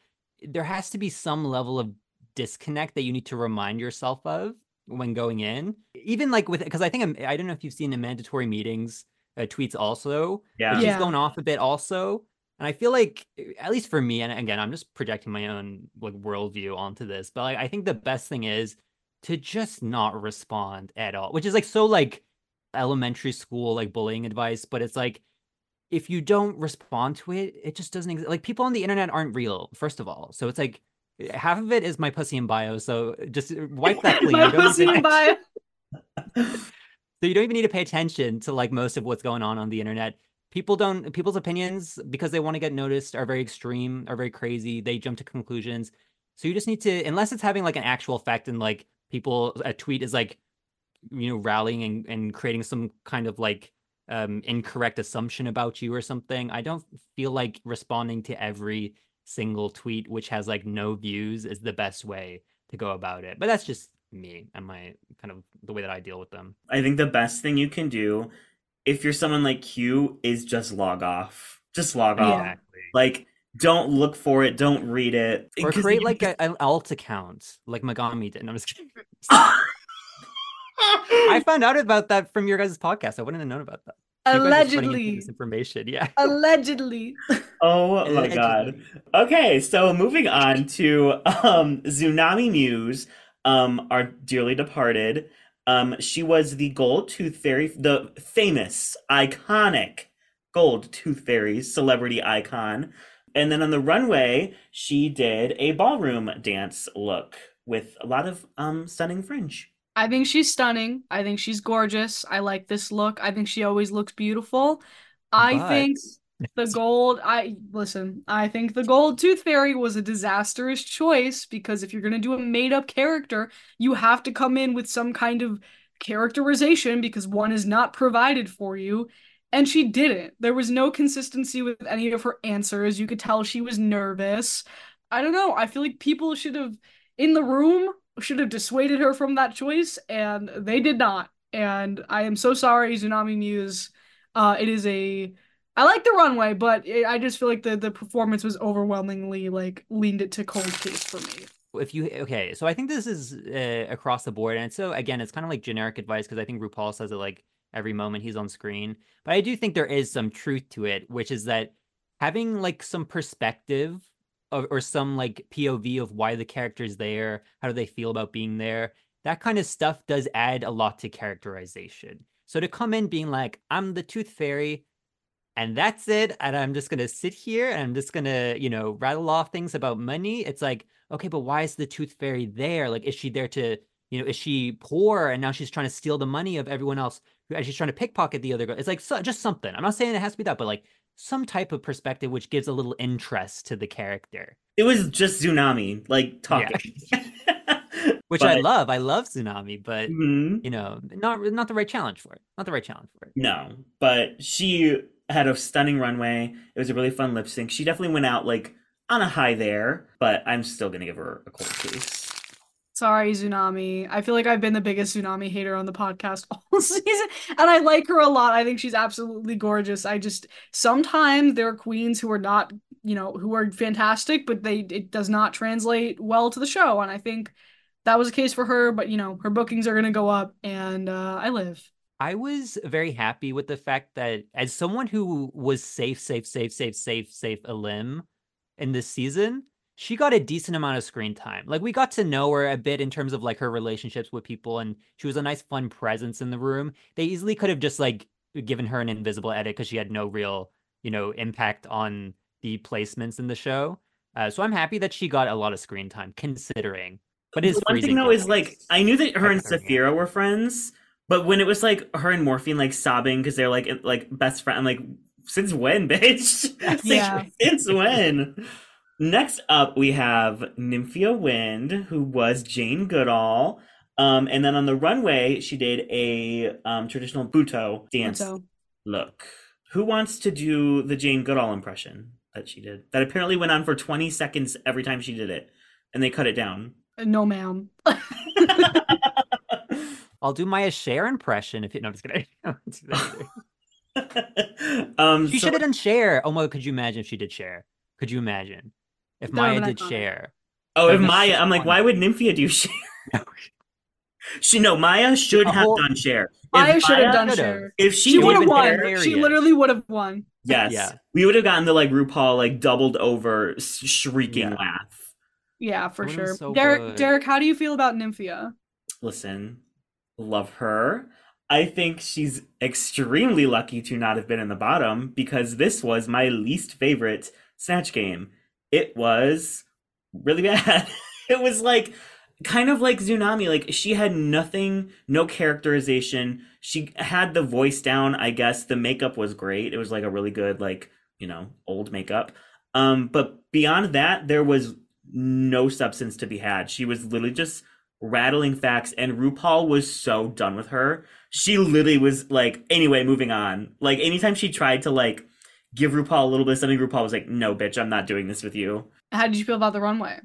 there has to be some level of disconnect that you need to remind yourself of when going in. Even like with because I think I'm, don't know if you've seen the mandatory meetings uh, tweets also, Yeah. she's Yeah. going off a bit also. And I feel like, at least for me, and again, I'm just projecting my own like worldview onto this, but like I think the best thing is to just not respond at all, which is like so like elementary school like bullying advice, but it's like if you don't respond to it, it just doesn't exist. Like people on the internet aren't real, first of all. So it's like half of it is my pussy and bio. So just eh, wipe that clean. My pussy and bio. so you don't even need to pay attention to like most of what's going on on the internet. People don't people's opinions because they want to get noticed are very extreme, are very crazy. They jump to conclusions. So you just need to unless it's having like an actual effect and like people a tweet is like you know rallying and, and creating some kind of like um incorrect assumption about you or something. I don't feel like responding to every single tweet which has like no views is the best way to go about it. But that's just me and my kind of the way that I deal with them. I think the best thing you can do if you're someone like Q is just log off. Just log Yeah. off. Exactly. Like don't look for it, don't read it. or create like a, an alt account, like Megami did. No, I'm just kidding. I found out about that from your guys' podcast. I wouldn't have known about that. You guys are spreading Allegedly. This information, yeah. Allegedly. Oh my Allegedly. god. Okay, so moving on to um Xunami Muse, um, our dearly departed. Um, she was the gold tooth fairy, the famous, iconic gold tooth fairy celebrity icon. And then on the runway, she did a ballroom dance look with a lot of um stunning fringe. I think she's stunning. I think she's gorgeous. I like this look. I think she always looks beautiful. I But- think the gold I listen, I think the gold tooth fairy was a disastrous choice because if you're going to do a made up character, you have to come in with some kind of characterization because one is not provided for you. And she didn't. There was no consistency with any of her answers. You could tell she was nervous. I don't know. I feel like people should have in the room should have dissuaded her from that choice, and they did not. And I am so sorry, Xunami Muse. Uh, it is a I like the runway, but it, I just feel like the the performance was overwhelmingly like leaned it to cold case for me. if you okay so i think this is uh, across the board and so again it's kind of like generic advice because i think rupaul says it like every moment he's on screen but i do think there is some truth to it which is that having like some perspective or, or some like pov of why the character's there how do they feel about being there that kind of stuff does add a lot to characterization. So to come in being like i'm the tooth fairy and that's it and i'm just to sit here and i'm just to you know rattle off things about money it's like okay but why is the tooth fairy there? Like is she there to you know is she poor and now she's trying to steal the money of everyone else and she's trying to pickpocket the other girl? It's like so, just something. I'm not saying it has to be that but like some type of perspective which gives a little interest to the character It was just Xunami, like talking. which i love i love xunami but Mhm. you know not not the right challenge for it not the right challenge for it No, but she had a stunning runway. It was a really fun lip sync. She definitely went out like on a high there, but I'm still gonna give her a cold case. Sorry, Xunami. I feel like I've been the biggest Xunami hater on the podcast all season, and I like her a lot. I think she's absolutely gorgeous. I just sometimes there are queens who are not, you know, who are fantastic, but they it does not translate well to the show, and I think that was a case for her. But you know, her bookings are gonna go up, and uh, I live. I was very happy with the fact that as someone who was safe, safe, safe, safe, safe, safe a limb in this season, she got a decent amount of screen time. Like we got to know her a bit in terms of like her relationships with people, and she was a nice, fun presence in the room. They easily could have just like given her an invisible edit because she had no real, you know, impact on the placements in the show. Uh, so I'm happy that she got a lot of screen time, considering. But it's one thing though is like I knew that her and Sapphira were friends, but when it was like her and Morphine like sobbing because they're like like best friend, I'm like, since when, bitch? Yeah. since when? Next up, we have Nymphia Wind, who was Jane Goodall. Um, and then on the runway, she did a um, traditional Butoh dance So look. Who wants to do the Jane Goodall impression that she did? That apparently went on for 20 seconds every time she did it, and they cut it down. no, ma'am. I'll do my Cher impression if you. No, I'm just kidding. I won't do that either. um, She so- should have done Cher. Oh my! Could you imagine if she did Cher? Could you imagine if Mhi'ya did Cher? Oh, if Mhi'ya, I'm like, why would Nymphia do Cher? she no, Mhi'ya should A have whole- done Cher. If I should have done Cher. If she, She would would've won. hilarious. She literally would have won. yes, Yeah. we would have gotten the like RuPaul like doubled over shrieking Yeah. laugh. Yeah, for That sure. so Derek, good. Derek, how do you feel about Nymphia? Listen, love her. I think she's extremely lucky to not have been in the bottom because this was my least favorite Snatch game. It was really bad. it was like kind of like Xunami. Like she had nothing, no characterization. She had the voice down, I guess. The makeup was great. It was like a really good, like, you know, old makeup. Um, but beyond that, there was no substance to be had. She was literally just rattling facts, and RuPaul was so done with her. She literally was like, anyway, moving on. Like anytime she tried to like give RuPaul a little bit of something, RuPaul was like, no, bitch, I'm not doing this with you. How did you feel about the runway?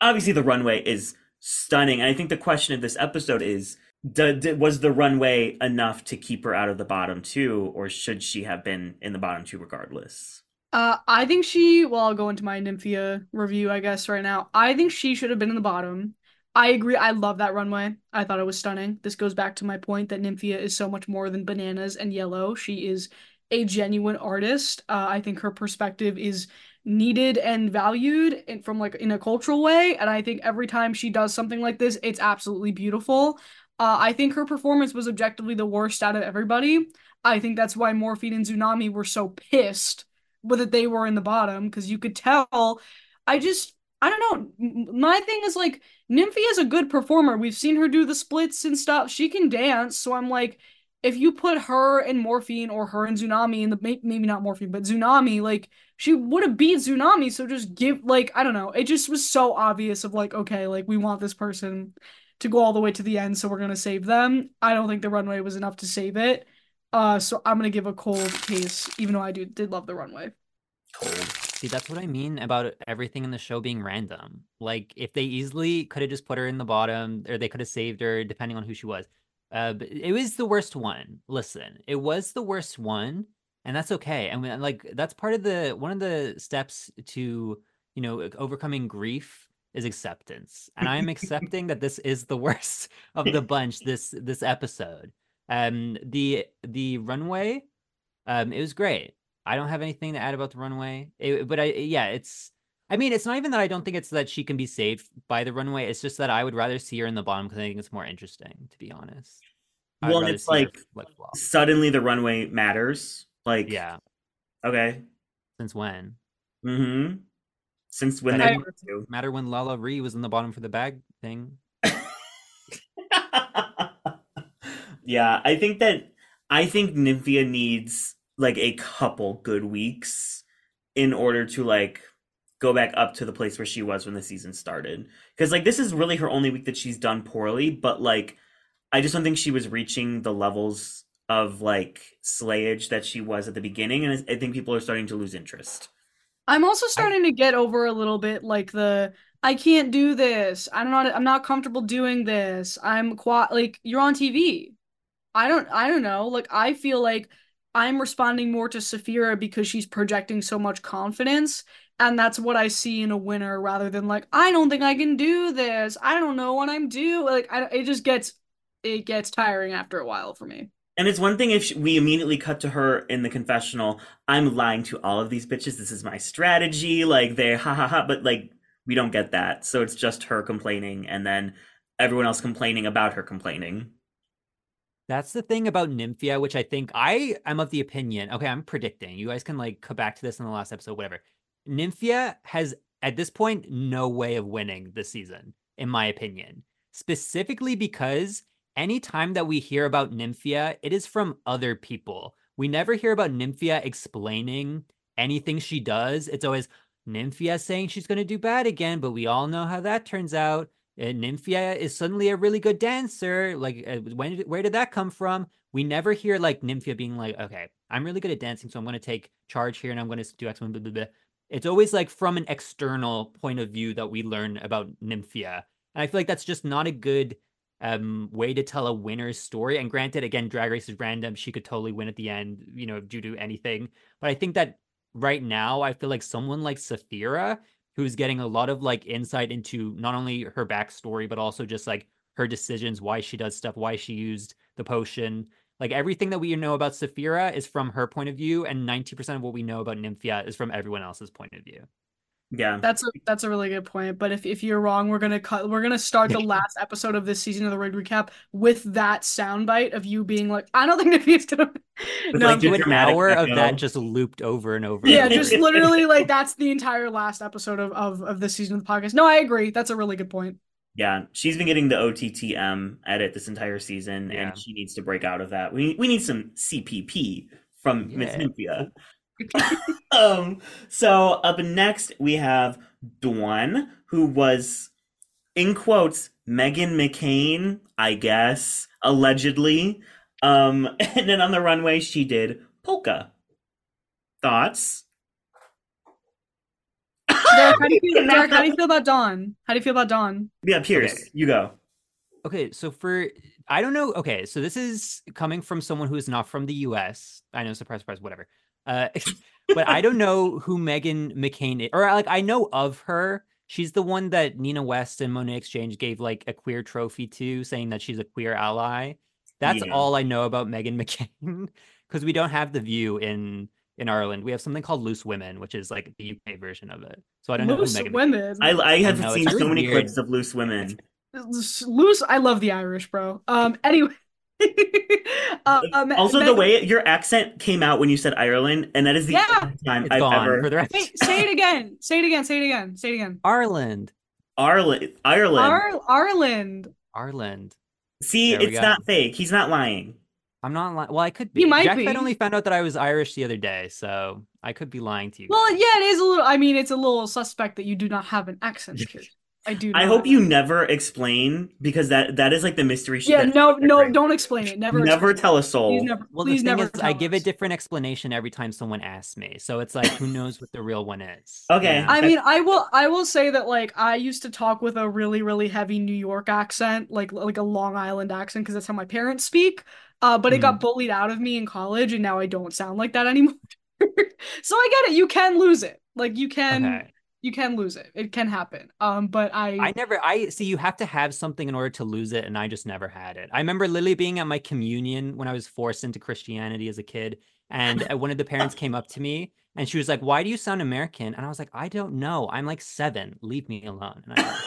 Obviously, the runway is stunning, and I think the question of this episode is. Was the runway enough to keep her out of the bottom two, or should she have been in the bottom two regardless? Uh, I think she. Well, I'll go into my Nymphia review, I guess, right now. I think she should have been in the bottom. I agree. I love that runway. I thought it was stunning. This goes back to my point that Nymphia is so much more than bananas and yellow. She is a genuine artist. Uh, I think her perspective is needed and valued in, from like in a cultural way. And I think every time she does something like this, it's absolutely beautiful. Uh, I think her performance was objectively the worst out of everybody. I think that's why Morphine and Xunami were so pissed but that they were in the bottom because you could tell. I just, I don't know. My thing is like, Nymphia is a good performer. We've seen her do the splits and stuff. She can dance. So I'm like, if you put her and Morphine or her and Xunami in the maybe not Morphine, but Xunami, like she would have beat Xunami. So just give like I don't know. It just was so obvious of like okay, like we want this person to go all the way to the end, so we're gonna save them. I don't think the runway was enough to save it. Uh, so I'm gonna give a cold case, even though I do did love the runway. Cold. See, that's what I mean about everything in the show being random. Like, if they easily could have just put her in the bottom, or they could have saved her, depending on who she was. Uh, it was the worst one. Listen, it was the worst one, and that's okay. I mean, like, that's part of the one of the steps to you know overcoming grief is acceptance, and I'm accepting that this is the worst of the bunch. This this episode, um, the the runway, um, it was great. I don't have anything to add about the runway. It, but I yeah, it's I mean, it's not even that I don't think it's that she can be saved by the runway. It's just that I would rather see her in the bottom because I think it's more interesting, to be honest. I'd Well, it's like suddenly the runway matters. Like, yeah. okay, Since when? mm-hmm. Since when That they I- Matter when LaLa Ri was in the bottom for the bag thing. yeah, I think that I think Nymphia needs like a couple good weeks in order to like go back up to the place where she was when the season started. Because like this is really her only week that she's done poorly, but like I just don't think she was reaching the levels of like slayage that she was at the beginning, and I I think people are starting to lose interest. I'm also starting to get over a little bit like the I can't do this. I'm not I'm not comfortable doing this. I'm quite like you're on TV. I don't I don't know. Like I feel like I'm responding more to Sapphira because she's projecting so much confidence and that's what I see in a winner rather than like I don't think I can do this. I don't know what I'm doing. Like I, it just gets it gets tiring after a while for me. And it's one thing if she, we immediately cut to her in the confessional. I'm lying to all of these bitches. This is my strategy. Like they ha ha ha. But like we don't get that. So it's just her complaining, and then everyone else complaining about her complaining. That's the thing about Nymphia, which I think I am of the opinion. Okay, I'm predicting. You guys can like come back to this in the last episode, whatever. Nymphia has at this point no way of winning this season, in my opinion. Specifically because anytime that we hear about Nymphia, it is from other people. We never hear about Nymphia explaining anything she does. It's always Nymphia saying she's going to do bad again, but we all know how that turns out. And Nymphia is suddenly a really good dancer. Like, uh, when where did that come from? We never hear like Nymphia being like, okay, I'm really good at dancing, so I'm going to take charge here and I'm going to do X, blah, blah, blah. It's always like from an external point of view that we learn about Nymphia. And I feel like that's just not a good um, way to tell a winner's story. And granted, again, Drag Race is random. She could totally win at the end, you know, due to anything. But I think that right now, I feel like someone like Sapphira, who's getting a lot of like insight into not only her backstory, but also just like her decisions, why she does stuff, why she used the potion. Like everything that we know about Sapphira is from her point of view, and 90% of what we know about Nymphia is from everyone else's point of view. Yeah. That's a that's a really good point. But if, if you're wrong, we're gonna cut we're gonna start the last episode of this season of the Rig Recap with that soundbite of you being like, I don't think Nymphia's gonna No, like, Do an dramatic hour of that just looped over and over. Yeah, again. just literally like that's the entire last episode of, of, of this season of the podcast. No, I agree. That's a really good point. Yeah, she's been getting the OTTM edit this entire season, Yeah. and she needs to break out of that. We we need some CPP from Miss Yeah. Nymphia. um, so up next we have Dawn, who was in quotes Meghan McCain, I guess, allegedly. Um, and then on the runway she did polka. Thoughts? Derek, how do you feel, Derek, how do you feel about Dawn? How do you feel about Dawn? Yeah, Pierce, Okay. you go. Okay, so for I don't know. Okay, so this is coming from someone who is not from the U.S. I know, surprise, surprise, whatever. Uh, but I don't know who Meghan McCain is, or like I know of her. She's the one that Nina West and Monét X Change gave like a queer trophy to, saying that she's a queer ally. That's Yeah. all I know about Meghan McCain because we don't have the View in in Ireland. We have something called Loose Women, which is like the UK version of it. So I don't know Loose women. I I have know, it's seen so many weird. clips of loose women. Loose. I love the Irish, bro. Um. Anyway. uh, um, Also, the way your accent came out when you said Ireland, and that is the Yeah. only time It's I've gone ever for the rest. Wait, say it again. Say it again. Say it again. Say it again. Ireland, Ireland. Ireland. Ar- Ireland. Ireland. See, it's go. not fake. He's not lying. I'm not lying. Well, I could be. You might Jack be. Fed only found out that I was Irish the other day, so I could be lying to you. Well, guys. yeah, it is a little. I mean, it's a little suspect that you do not have an accent. Kid. I do. I hope you never explain because that that is like the mystery. Yeah. that- No. No. Don't explain it. Never. never explain tell a soul. Please never. Well, please the thing never. is, I tell give a different explanation every time someone asks me, so it's like, who knows what the real one is? Okay. Yeah. I mean, I will. I will say that like I used to talk with a really, really heavy New York accent, like like a Long Island accent, because that's how my parents speak. Uh, but it got bullied out of me in college, and now I don't sound like that anymore. so I get it. You can lose it. Like you can, Okay. you can lose it. It can happen. Um, but I, I never. I see. You have to have something in order to lose it, and I just never had it. I remember Lily being at my communion when I was forced into Christianity as a kid, and uh, one of the parents came up to me and she was like, "Why do you sound American?" And I was like, "I don't know. I'm like seven. Leave me alone." And I,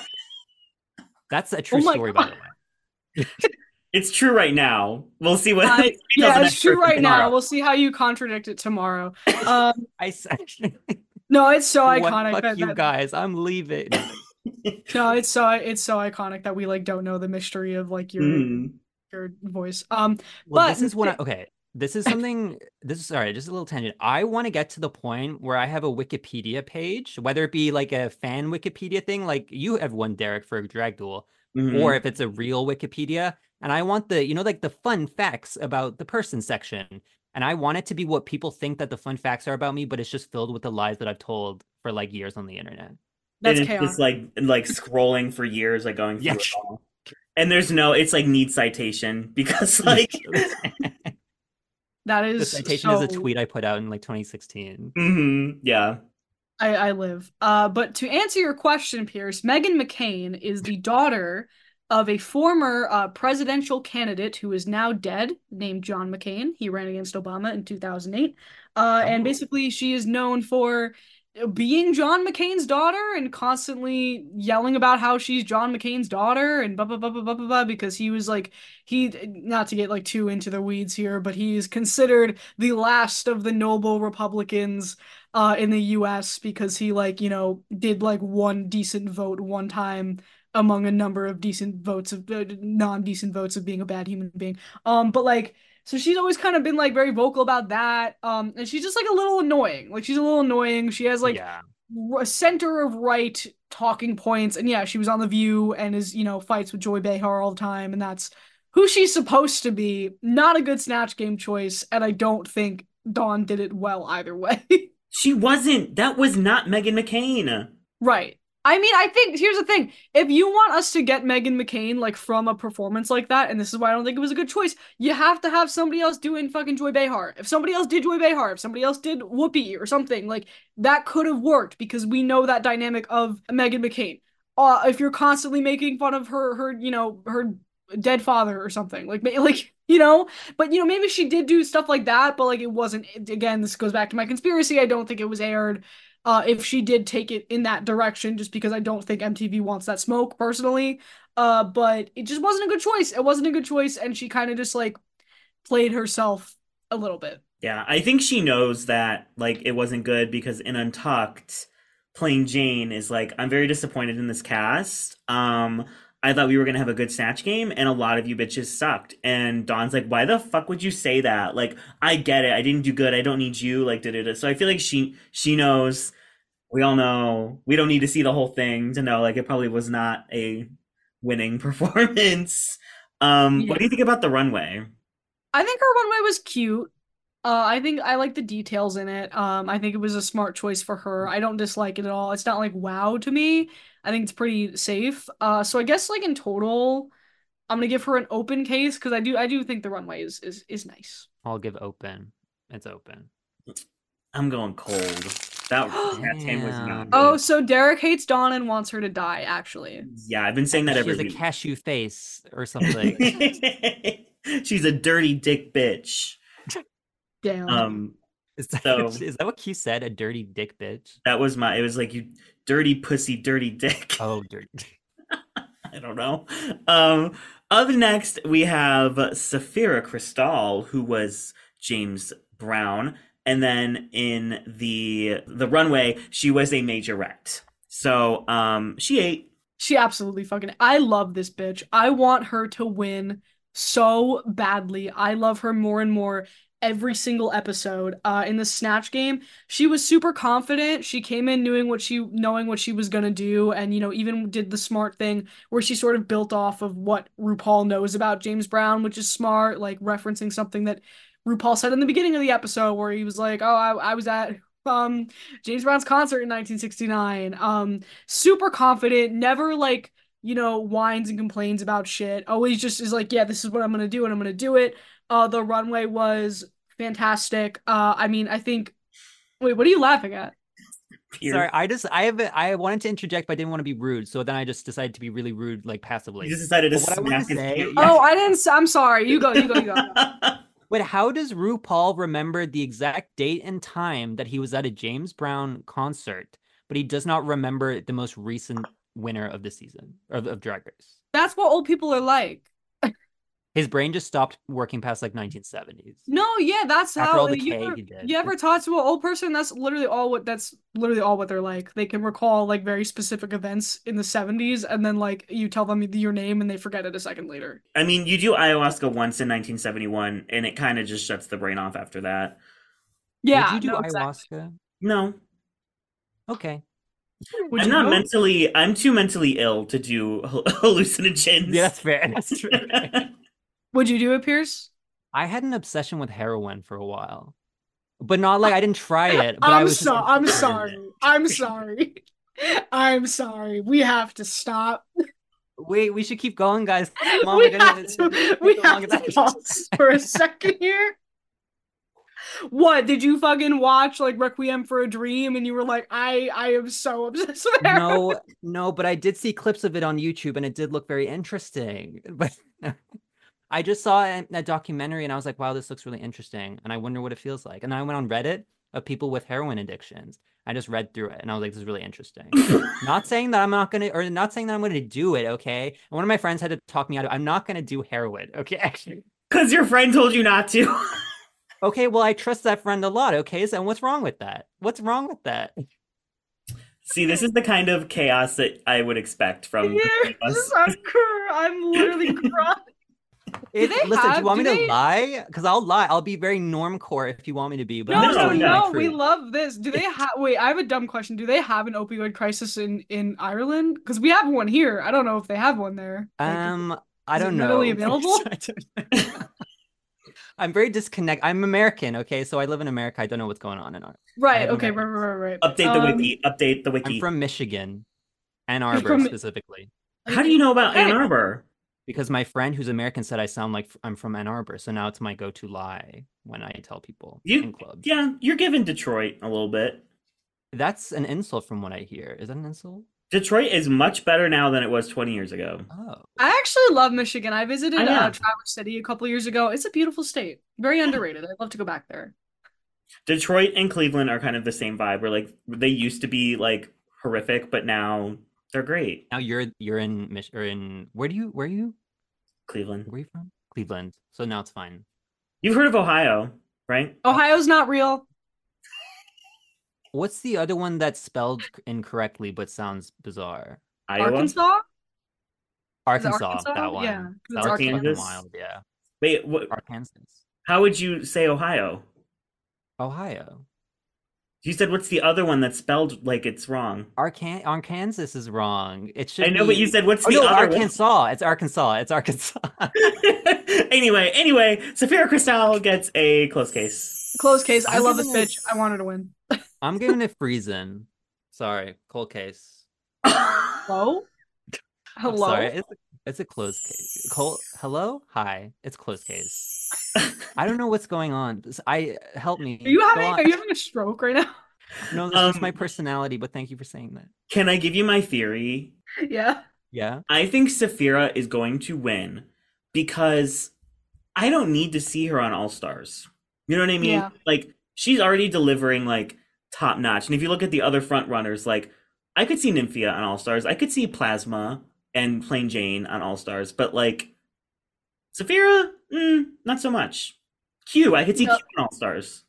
that's a true Oh story, by the way. It's true right now. We'll see what. I tells yeah, it's true person right now. We'll see how you contradict it tomorrow. Um, I said, no, it's so "What? iconic. Fuck that, you that- guys. I'm leaving." No, it's so it's so iconic that we like don't know the mystery of like your Mhm. your voice. Um, Well, But this is what I, okay. This is something. This is sorry, just a little tangent. I want to get to the point where I have a Wikipedia page, whether it be like a fan Wikipedia thing, like you have one, Derek, for Drag Duel, Mhm. or if it's a real Wikipedia. And I want the, you know, like the fun facts about the person section. and I want it to be what people think that the fun facts are about me, but it's just filled with the lies that I've told for like years on the internet. That's and it's chaos. just like like scrolling for years, like going through Yeah. it all. And there's no, it's like need citation because like, that is the is citation is a tweet I put out in like 2016. mhm, yeah, I, I live. Uh, but to answer your question, Pierce, Meghan McCain is the daughter of a former uh, presidential candidate who is now dead, named John McCain. He ran against Obama in 2008. Uh, And Oh. basically, she is known for being John McCain's daughter and constantly yelling about how she's John McCain's daughter and blah blah blah blah blah blah, blah because he was like he not to get like too into the weeds here, but he is considered the last of the noble Republicans uh in the US because he like, you know, did like one decent vote one time among a number of decent votes of uh, non-decent votes of being a bad human being. Um but like so she's always kind of been like very vocal about that. Um and she's just like a little annoying. Like she's a little annoying. She has like yeah, r- center of right talking points and yeah she was on the view and is you know fights with joy behar all the time and that's who she's supposed to be not a good snatch game choice and i don't think dawn did it well either way she wasn't. That was not Meghan McCain. right i mean i think here's the thing if you want us to get meghan mccain like from a performance like that and this is why i don't think it was a good choice you have to have somebody else doing fucking joy behar if somebody else did joy behar if somebody else did whoopi or something like that could have worked because we know that dynamic of Meghan McCain. Uh, if you're constantly making fun of her, her, you know, her dead father or something, like, like, you know, but you know, maybe she did do stuff like that, but like it wasn't. Again, this goes back to my conspiracy. I don't think it was aired. Uh, if she did take it in that direction, just because I don't think MTV wants that smoke personally. Uh, but it just wasn't a good choice. It wasn't a good choice, and she kind of just like played herself a little bit. Yeah, I think she knows that like it wasn't good because in Untucked, Plane Jane is like, I'm very disappointed in this cast. Um, I thought we were gonna have a good snatch game, and a lot of you bitches sucked. And Dawn's like, why the fuck would you say that? Like, I get it. I didn't do good. I don't need you. Like, da da da. So I feel like she she knows. We all know. We don't need to see the whole thing to know. Like, it probably was not a winning performance. Um, Yeah. what do you think about the runway? I think her runway was cute. Uh, I think I like the details in it. Um, I think it was a smart choice for her. I don't dislike it at all. It's not like wow to me. I think it's pretty safe. Uh, so I guess like in total, I'm gonna give her an open case because I do I do think the runway is is is nice. I'll give open. It's open. I'm going cold. That that game was not good. Oh, so Derek hates Dawn and wants her to die. Actually, yeah, I've been saying that She every has a cashew face or something. She's a dirty dick bitch. damn. Um, is, that, so- is that what Q said? A dirty dick bitch? that was my. It was like you dirty pussy, dirty dick. Oh, dirty. I don't know. Um, up next we have Sapphira Cristal, who was James Brown, and then in the the runway she was a majorette. So um, she ate. She absolutely fucking. I love this bitch. I want her to win so badly. I love her more and more every single episode. Uh, in the snatch game, she was super confident. She came in knowing what she knowing what she was gonna do, and you know even did the smart thing where she sort of built off of what RuPaul knows about James Brown, which is smart, like referencing something that RuPaul said in the beginning of the episode where he was like, "Oh, I, I was at." Um, James Brown's concert in 1969. Um, super confident, never like, you know, whines and complains about shit. Always just is like, yeah, this is what I'm gonna do and I'm gonna do it. Uh, the runway was fantastic. Uh, I mean, I think. Wait, what are you laughing at? Pierce. Sorry, I just I have I wanted to interject, but I didn't want to be rude. So then I just decided to be really rude, like passively. You just decided to But what I smack wanted to say- hand. Oh, I didn't. I'm sorry. You go. You go. You go. But how does RuPaul remember the exact date and time that he was at a James Brown concert, but he does not remember the most recent winner of the season of, of Drag Race? That's what old people are like. His brain just stopped working past like 1970s. No, yeah, that's After how all the you K ever, he did. you ever talk to an old person? That's literally all what that's literally all what they're like. They can recall like very specific events in the 70s and then like you tell them your name and they forget it a second later. I mean, you do ayahuasca once in 1971, and it kind of just shuts the brain off after that. Yeah, Would you do no, exactly. ayahuasca? No, Okay. Would I'm not go? mentally. I'm too mentally ill to do hallucinogens. Yeah, that's fair. That's true. Would you do it, Pierce? I had an obsession with heroin for a while, but not like I didn't try it. But I I'm was just so I'm sorry. I'm sorry. I'm sorry. We have to stop. Wait, we should keep going, guys. Come on, we we're have gonna to, we have to I- pause for a second here. What did you fucking watch like Requiem for a Dream and you were like I I am so obsessed with her. no, no, but I did see clips of it on YouTube and it did look very interesting. But I just saw a, a documentary and I was like, wow, this looks really interesting. And I wonder what it feels like. And I went on Reddit of people with heroin addictions. I just read through it and I was like, this is really interesting. not saying that I'm not gonna or not saying that I'm gonna do it, okay? And one of my friends had to talk me out of I'm not gonna do heroin, okay? Actually. Because your friend told you not to. Okay, well, I trust that friend a lot, okay? So what's wrong with that? What's wrong with that? See, this is the kind of chaos that I would expect from the three of us. I'm, cr- I'm literally crying. If, they listen, do you want do me they- to lie? Because I'll lie. I'll be very normcore if you want me to be. But No, no, no, telling you the we love this. Do they have? Wait, I have a dumb question. Do they have an opioid crisis in in Ireland? Because we have one here. I don't know if they have one there. Like, Um, I don't know. readily available? I don't know. I'm very disconnected. I'm American, okay? So I live in America. I don't know what's going on in our. right. Okay. Right. Right. Right. right. Update the Um, wiki. Update the I'm wiki. from Michigan, Ann Arbor from- specifically, How do you know about Ann Arbor? Because my friend who's American said I sound like I'm from Ann Arbor. So now it's my go-to lie when I tell people You- in clubs. Yeah, you're giving Detroit a little bit. That's an insult from what I hear. Is that an insult? Detroit is much better now than it was 20 years ago. Oh. I actually love Michigan. I visited I uh, Traverse City a couple years ago. It's a beautiful state. Very underrated. I'd love to go back there. Detroit and Cleveland are kind of the same vibe. Where like they used to be like horrific, but now they're great. Now you're you're in Mich- or in where do you where are you Cleveland. where are you from? Cleveland. So now it's fine. You've heard of Ohio, right? Ohio's not real. What's the other one that's spelled incorrectly but sounds bizarre? Iowa. Arkansas. Arkansas, Arkansas? that one. Yeah, 'cause that it's was Arkansas. wild. Yeah, Wait, what, Arkansas, how would you say Ohio? Ohio. You said what's the other one that's spelled like it's wrong? Arkan- Arkansas is wrong. It should. I know, but you said what's Oh, the no, other one? Arkansas. It's Arkansas. It's Arkansas. anyway, anyway, Sapphira Cristal gets a close case. Close case. I I'm love this bitch. it- I wanted to win. I'm giving it Friesen. Sorry, cold case. Hello. I'm Hello. sorry, it's a, it's a closed case. Cole, hello, hi. It's closed case. I don't know what's going on. I help me. Are you Go having on. Are you having a stroke right now? No, this is Um, my personality. But thank you for saying that. Can I give you my theory? yeah. Yeah. I think Sapphira is going to win because I don't need to see her on All Stars. You know what I mean? Yeah. Like she's already delivering like top notch. And if you look at the other front runners, like I could see Nymphia on All Stars. I could see Plasma and Plane Jane on All Stars, but like Sapphira, mm, not so much. Q, I could see Yeah. Q on All Stars.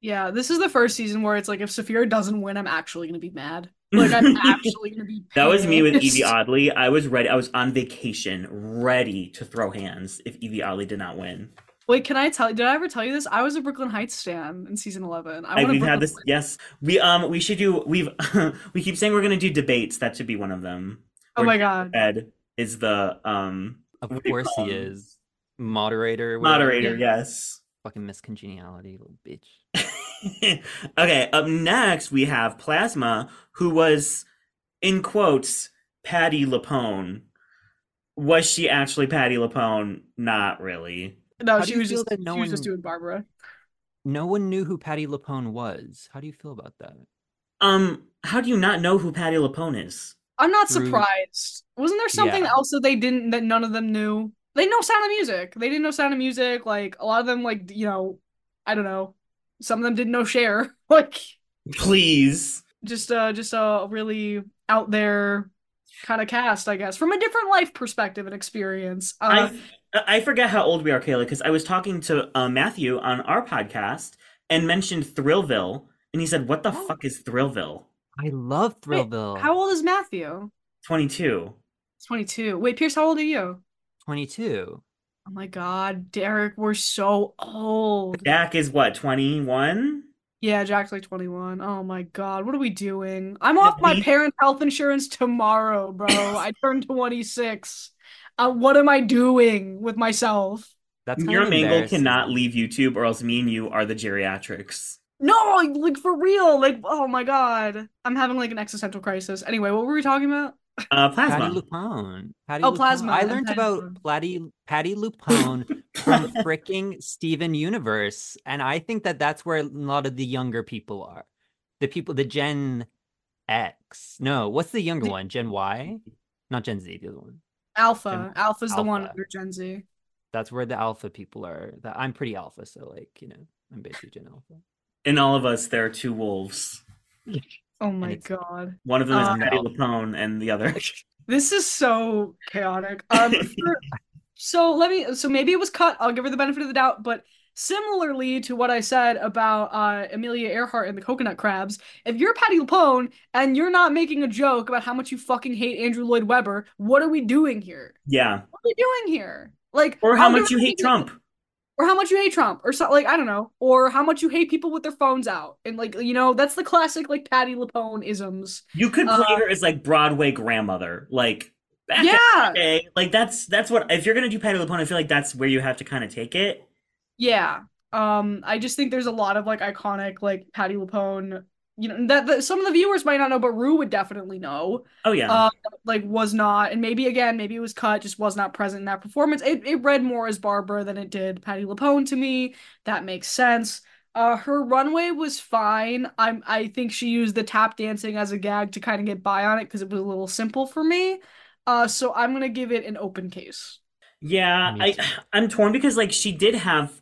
Yeah. This is the first season where it's like if Sapphira doesn't win, I'm actually gonna be mad. Like I'm actually gonna be. That was me with. Yvie Oddly. I was ready. I was on vacation, ready to throw hands if Yvie Oddly did not win. Wait, can I tell you? Did I ever tell you this? I was a Brooke Lynn Hytes stan in season eleven. I I, we've had this. Yes, we um we should do. We've we keep saying we're gonna do debates. That should be one of them. Oh my god. Ed is the um Of What do you course he is. Moderator. moderator. Yes. Fucking miscongeniality, little bitch. okay. Up next we have Plasma, who was in quotes Patti LuPone. Was she actually Patti LuPone? Not really. No, How she was just no she was just doing Barbara. No one knew who Patti LuPone was. How do you feel about that? Um, how do you not know who Patti LuPone is? I'm not Through- surprised. Wasn't there something Yeah. else that they didn't that none of them knew? They know Sound of Music. They didn't know Sound of Music. Like a lot of them, like you know, I don't know. Some of them didn't know Cher. Like Please. just uh just a really out there kind of cast, I guess, from a different life perspective and experience. Uh, I I forget how old we are, Kayla, because I was talking to uh, Matthew on our podcast and mentioned Thrillville, and he said, "What the Oh. fuck is Thrillville?" I love wait, Thrillville. how old is Matthew? Twenty-two. 22. Wait, Pierce, how old are you? 22. Oh my God, Derek, we're so old. Jack is what? Twenty-one. Yeah, Jack's like 21. Oh my God, what are we doing? I'm off my we- parents' health insurance tomorrow, bro. I turn 26. Uh, what am I doing with myself? That's kind Mira of Mangle cannot leave YouTube, or else me and you are the geriatrics. No, like for real. Like, oh my god. I'm having like an existential crisis. Anyway, what were we talking about? Uh, Patti. LuPone. Patti Oh, LuPone. Plasma I and learned Patti about Patti Patti LuPone from freaking Steven Universe, and I think that that's where a lot of the younger people are. The people, the Gen X. No, what's the younger The- one? Gen Y, not Gen Z. The other one. Alpha. Alpha's the one Alpha. under Gen Z. That's where the alpha people are. That I'm pretty alpha, so like you know, I'm basically Gen Alpha. In all of us, there are two wolves. Oh my god. One of them Uh, is Patti LuPone, and the other. This is so chaotic. Um for- so let me so maybe it was cut. I'll give her the benefit of the doubt, but similarly to what I said about uh Amelia Earhart and the coconut crabs, if you're Patti LuPone and you're not making a joke about how much you fucking hate Andrew Lloyd Webber, what are we doing here? yeah. What are we doing here? Like Or how much you hate Trump. Or how much you hate Trump, or so, like I don't know, or how much you hate people with their phones out, and like you know that's the classic like Patti LuPone isms. You could play Uh, her as like Broadway grandmother, like Yeah, day. Like that's that's what if you're gonna do Patti LuPone, I feel like that's where you have to kind of take it. yeah. Um, I just think there's a lot of like iconic like Patti LuPone. You know that, that some of the viewers might not know, but Rue would definitely know. Oh yeah, Uh, like was not, and maybe again, maybe it was cut, just was not present in that performance. It it read more as Barbara than it did Patti LuPone to me. That makes sense. Uh, her runway was fine. I'm I think she used the tap dancing as a gag to kind of get by on it because it was a little simple for me. Uh, so I'm gonna give it an open case. yeah. I. I'm torn because like she did have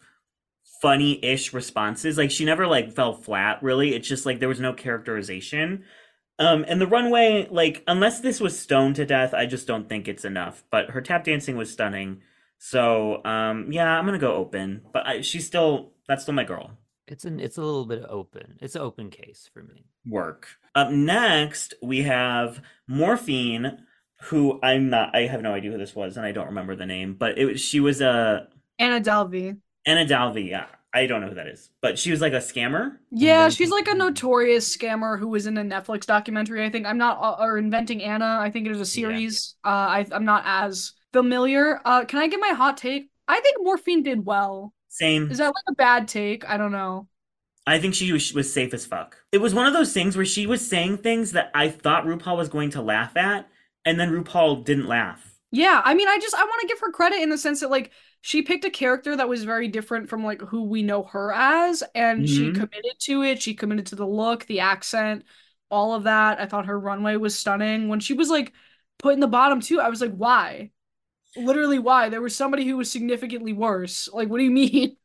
funny-ish responses. Like she never like fell flat. Really, it's just like there was no characterization. Um, and the runway, like unless this was stoned to death, I just don't think it's enough. But her tap dancing was stunning. So um, yeah, I'm gonna go open. But I, she's still that's still my girl. It's an it's a little bit open. It's an open case for me. work. Up next, we have Morphine, who I'm not. I have no idea who this was, and I don't remember the name. But it was she was a Anna Delvey. Anna Delvey. Yeah, I don't know who that is, but she was like a scammer. Yeah, then she's like a notorious scammer who was in a Netflix documentary. I think I'm not uh, or inventing Anna. I think it was a series. Uh, I I'm not as familiar. Uh, can I get my hot take? I think Morphine did well. Same. Is that like a bad take? I don't know. I think she was, was safe as fuck. It was one of those things where she was saying things that I thought RuPaul was going to laugh at, and then RuPaul didn't laugh. Yeah, I mean, I just I want to give her credit in the sense that like she picked a character that was very different from like who we know her as, and she Mhm. committed to it. She committed to the look, the accent, all of that. I thought her runway was stunning. When she was like put in the bottom too, I was like, why? Literally, why? There was somebody who was significantly worse. Like, what do you mean?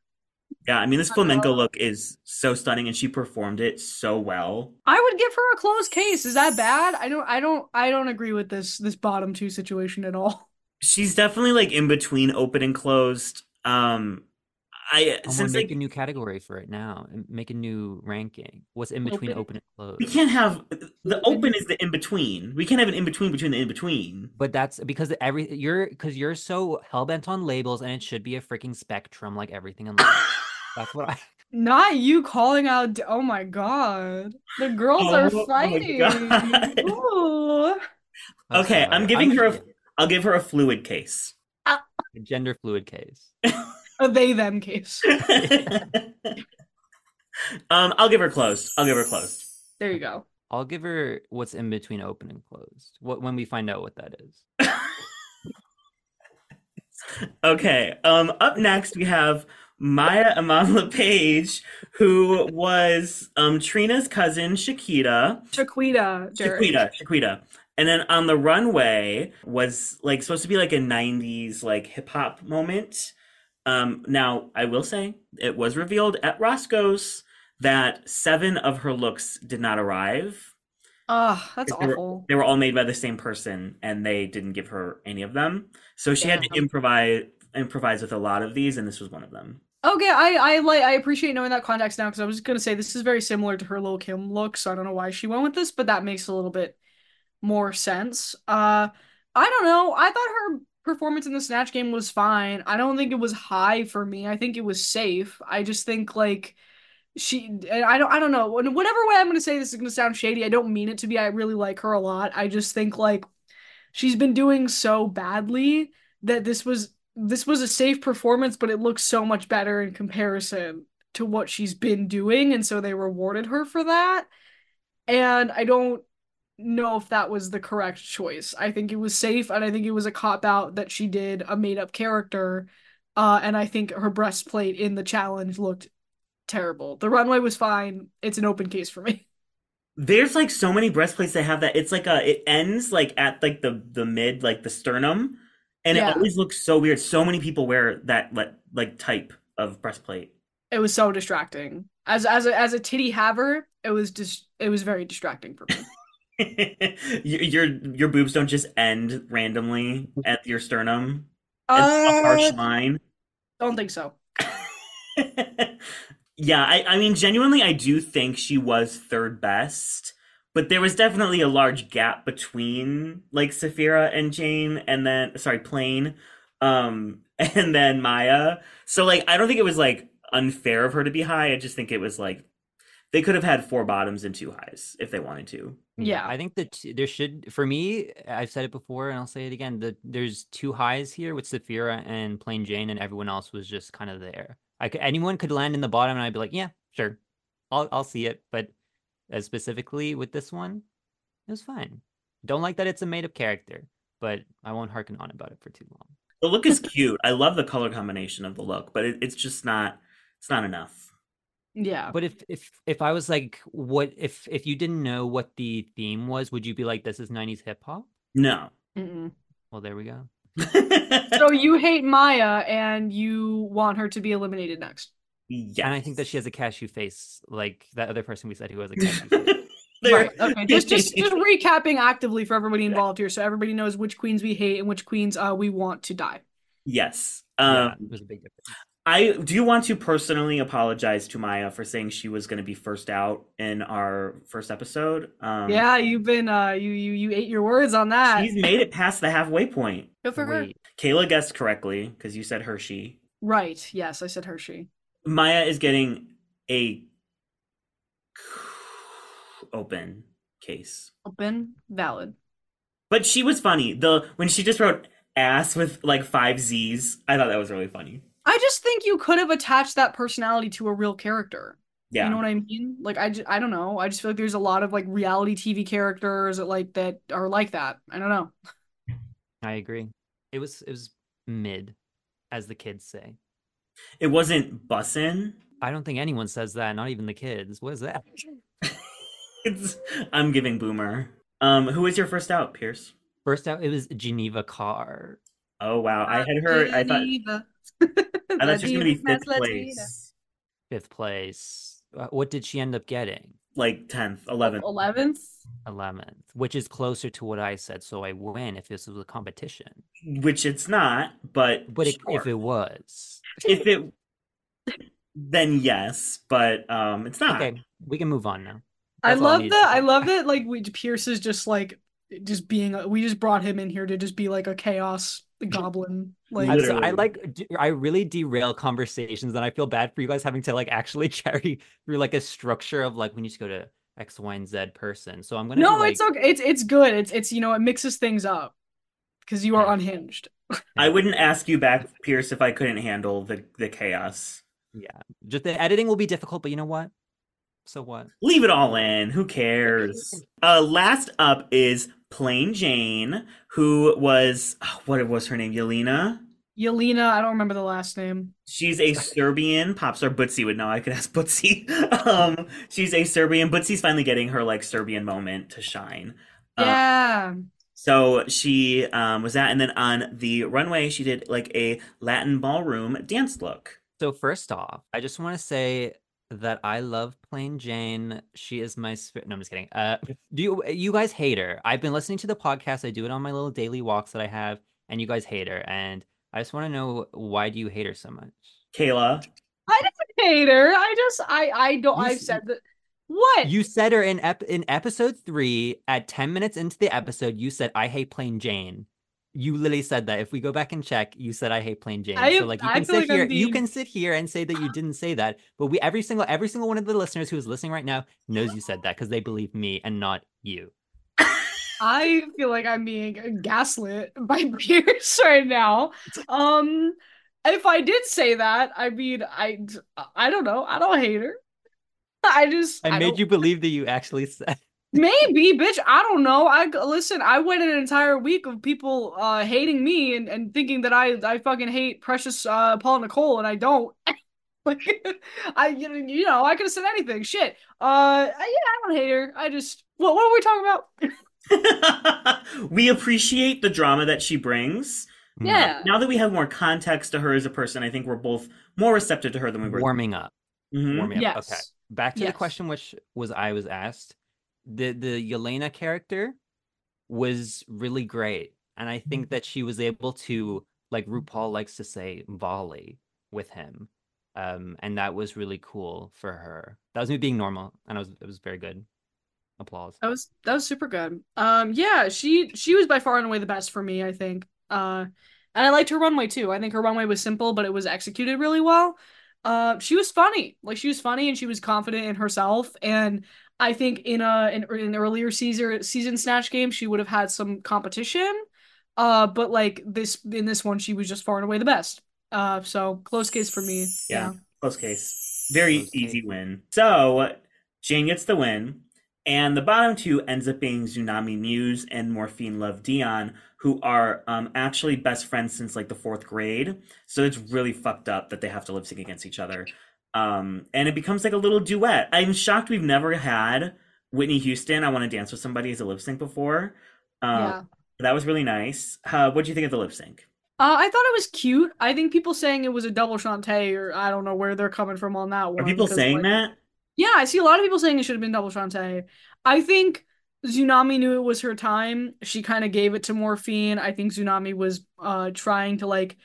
Yeah, I mean this flamenco look is so stunning, and she performed it so well. I would give her a closed case. Is that bad? I don't I don't I don't agree with this this bottom two situation at all. She's definitely like in between open and closed. Um, I I'm since make like a new category for it now and make a new ranking. What's in between Open. open and closed? we can't have uh, the open is the in between. We can't have an in between between the in between. But that's because every you're because you're so hell bent on labels, and it should be a freaking spectrum like everything in life. That's what I. Not you calling out. Oh my god, the girls Oh, are oh fighting. God. Ooh. Okay. I'm giving her a- yeah, I'll give her a fluid case. Uh, a gender fluid case. A they them case. um, I'll give her closed. I'll give her closed. There you go. I'll give her what's in between open and closed. What when we find out what that is. Okay. Um, up next we have Mhi'ya Iman Le'Paige, who was um Trina's cousin Shakita. Shaquita. Derek. Shaquita, Shaquita. And then on the runway was like supposed to be like a 90s like hip hop moment. Um, now I will say it was revealed at Roscoe's that seven of her looks did not arrive. Ugh, that's They were, awful. they were all made by the same person and they didn't give her any of them. So she had to improvise improvise with a lot of these and this was one of them. Okay, I I like I appreciate knowing that context now because I was gonna say this is very similar to her little Kim look, so I don't know why she went with this, but that makes a little bit more sense. Uh, I don't know. I thought her performance in the Snatch game was fine. I don't think it was high for me. I think it was safe. I just think like she I don't I don't know. Whatever way I'm gonna say this is gonna sound shady. I don't mean it to be. I really like her a lot. I just think like she's been doing so badly that this was this was a safe performance, but it looks so much better in comparison to what she's been doing, and so they rewarded her for that. And I don't know if that was the correct choice. I think it was safe, and I think it was a cop out that she did a made up character. Uh, and I think her breastplate in the challenge looked terrible. The runway was fine. It's an open case for me. There's like so many breastplates that have that. It's like a it ends like at like the the mid like the sternum, and Yeah. it always looks so weird. So many people wear that like like type of breastplate. It was so distracting. As as a as a titty haver, it was just it was very distracting for me. your, your your boobs don't just end randomly at your sternum. It's a harsh Uh, line. don't think so. yeah, I, I mean, genuinely, I do think she was third best, but there was definitely a large gap between like Sapphira and Jane, and then sorry, Plane, um, and then Mhi'ya. So like, I don't think it was like unfair of her to be high. I just think it was like they could have had four bottoms and two highs if they wanted to. Mm, yeah. I think that there should, for me, I've said it before and I'll say it again. That there's two highs here with Sapphira and Plane Jane, and everyone else was just kind of there. I could, anyone could land in the bottom, and I'd be like, yeah, sure, I'll I'll see it. But specifically with this one, it was fine. Don't like that it's a made up character, but I won't harken on about it for too long. The look is cute. I love the color combination of the look, but it, it's just not. It's not enough. Yeah. But if if if I was like, what if if you didn't know what the theme was, would you be like, this is '90s hip hop? No. Mm-mm. Well, there we go. So you hate Mhi'ya and you want her to be eliminated next. yeah. And I think that she has a cashew face, like that other person we said who has a cashew face. Right. Okay. Just just just recapping actively for everybody involved here, so everybody knows which queens we hate and which queens uh we want to die. Yes. yeah, Um, there's a big difference. I do want to personally apologize to Mhi'ya for saying she was going to be first out in our first episode. Um, yeah, you've been uh you you you ate your words on that. she's made it past the halfway point. Good for her. Kayla guessed correctly because you said Hershey. Right. Yes, I said Hershey. Mhi'ya is getting a open case, Open, valid. but she was funny. The when she just wrote ass with like five Z's, I thought that was really funny. I just think you could have attached that personality to a real character. Yeah. You know what I mean? Like I, ju- I don't know. I just feel like there's a lot of like reality TV characters that like that are like that. I don't know. I agree. It was it was mid, as the kids say. It wasn't bussin'. I don't think anyone says that, not even the kids. What is that? It's I'm giving boomer. Um, who was your first out, Pierce? First out, it was Geneva Karr. Oh wow, I had heard. Geneva. I thought she was gonna be Latina, fifth Latina. place, Fifth place. Uh, What did she end up getting? like tenth, eleventh. Eleventh. 11th, which is closer to what I said. So I win if this was a competition. Which it's not, but But it, if it was. if it, then yes, but um, it's not. Okay, we can move on now. I That's all I love needed that. I say. love that. Like we Pierce is just like just being. We just brought him in here to just be like a chaos goblin. Like I'm so- I like d- I really derail conversations and I feel bad for you guys having to like actually carry through like a structure of like we need to go to X, Y, and Z person. So I'm gonna no, do, like, it's okay. It's it's good. It's it's you know it mixes things up because you are Yeah. unhinged. I wouldn't ask you back, Pierce, if I couldn't handle the the chaos. yeah. Just the editing will be difficult, but you know what? So what? Leave it all in. Who cares? Uh, last up is Plane Jane, who was oh, what was her name? Jelena. Jelena, I don't remember the last name. She's a Serbian pop star. Butsi would know. I could ask Butsi. um, she's a Serbian. Butsi's finally getting her like Serbian moment to shine. Uh, Yeah. So she um, was that, and then on the runway, she did like a Latin ballroom dance look. So first off, I just want to say that I love Plane Jane. She is my spirit. No, I'm just kidding. Uh, do you you guys hate her? I've been listening to the podcast. I do it on my little daily walks that I have, and you guys hate her. And I just want to know why do you hate her so much? Kayla, I don't hate her. I just I I don't. You I've said that. What? You said her in ep- in episode three at ten minutes into the episode. You said I hate Plane Jane. You literally said that. If we go back and check, you said I hate Plane Jane. I- so like you I can sit like here, you can sit here and say that you didn't say that. But we every single every single one of the listeners who is listening right now knows you said that because they believe me and not you. I feel like I'm being gaslit by Pierce right now. Um, if I did say that, I mean, I, I don't know. I don't hate her. I just, I, I made don't- you believe that you actually said. Maybe, bitch. I don't know. I listen. I went an entire week of people uh hating me and, and thinking that I I fucking hate Precious uh Paula Nicole and I don't. like I you know, I could have said anything. Shit. Uh yeah, I don't hate her. I just what what were we talking about? we appreciate the drama that she brings. Yeah. Now that we have more context to her as a person, I think we're both more receptive to her than we were. warming up. Mhm. Warming up. Yes. Okay. Back to Yes. the question which was I was asked. The the Jelena character was really great. And I think that she was able to, like RuPaul likes to say, volley with him. Um, and that was really cool for her. That was me being normal, and it was it was very good. Applause. That was that was super good. Um yeah, she she was by far and away the best for me, I think. Uh and I liked her runway too. I think her runway was simple, but it was executed really well. Uh she was funny. Like she was funny and she was confident in herself and I think in a in an earlier season season snatch game she would have had some competition. Uh but like this in this one she was just far and away the best. Uh so close case for me. Yeah. Close case. Very Close easy case. win. So Jane gets the win, and the bottom two ends up being Xunami Muse and Morphine Love Dion, who are um, actually best friends since like the fourth grade. So it's really fucked up that they have to lip sync against each other. Um, and it becomes like a little duet. I'm shocked we've never had Whitney Houston. I want to dance with somebody as a lip sync before. Um, Yeah. That was really nice. Uh, what do you think of the lip sync? Uh, I thought it was cute. I think people saying it was a double Shantay, or I don't know where they're coming from on that one. Are people saying like- that? Yeah, I see a lot of people saying it should have been double Shantay. I think Xunami knew it was her time. She kind of gave it to Morphine. I think Xunami was uh trying to like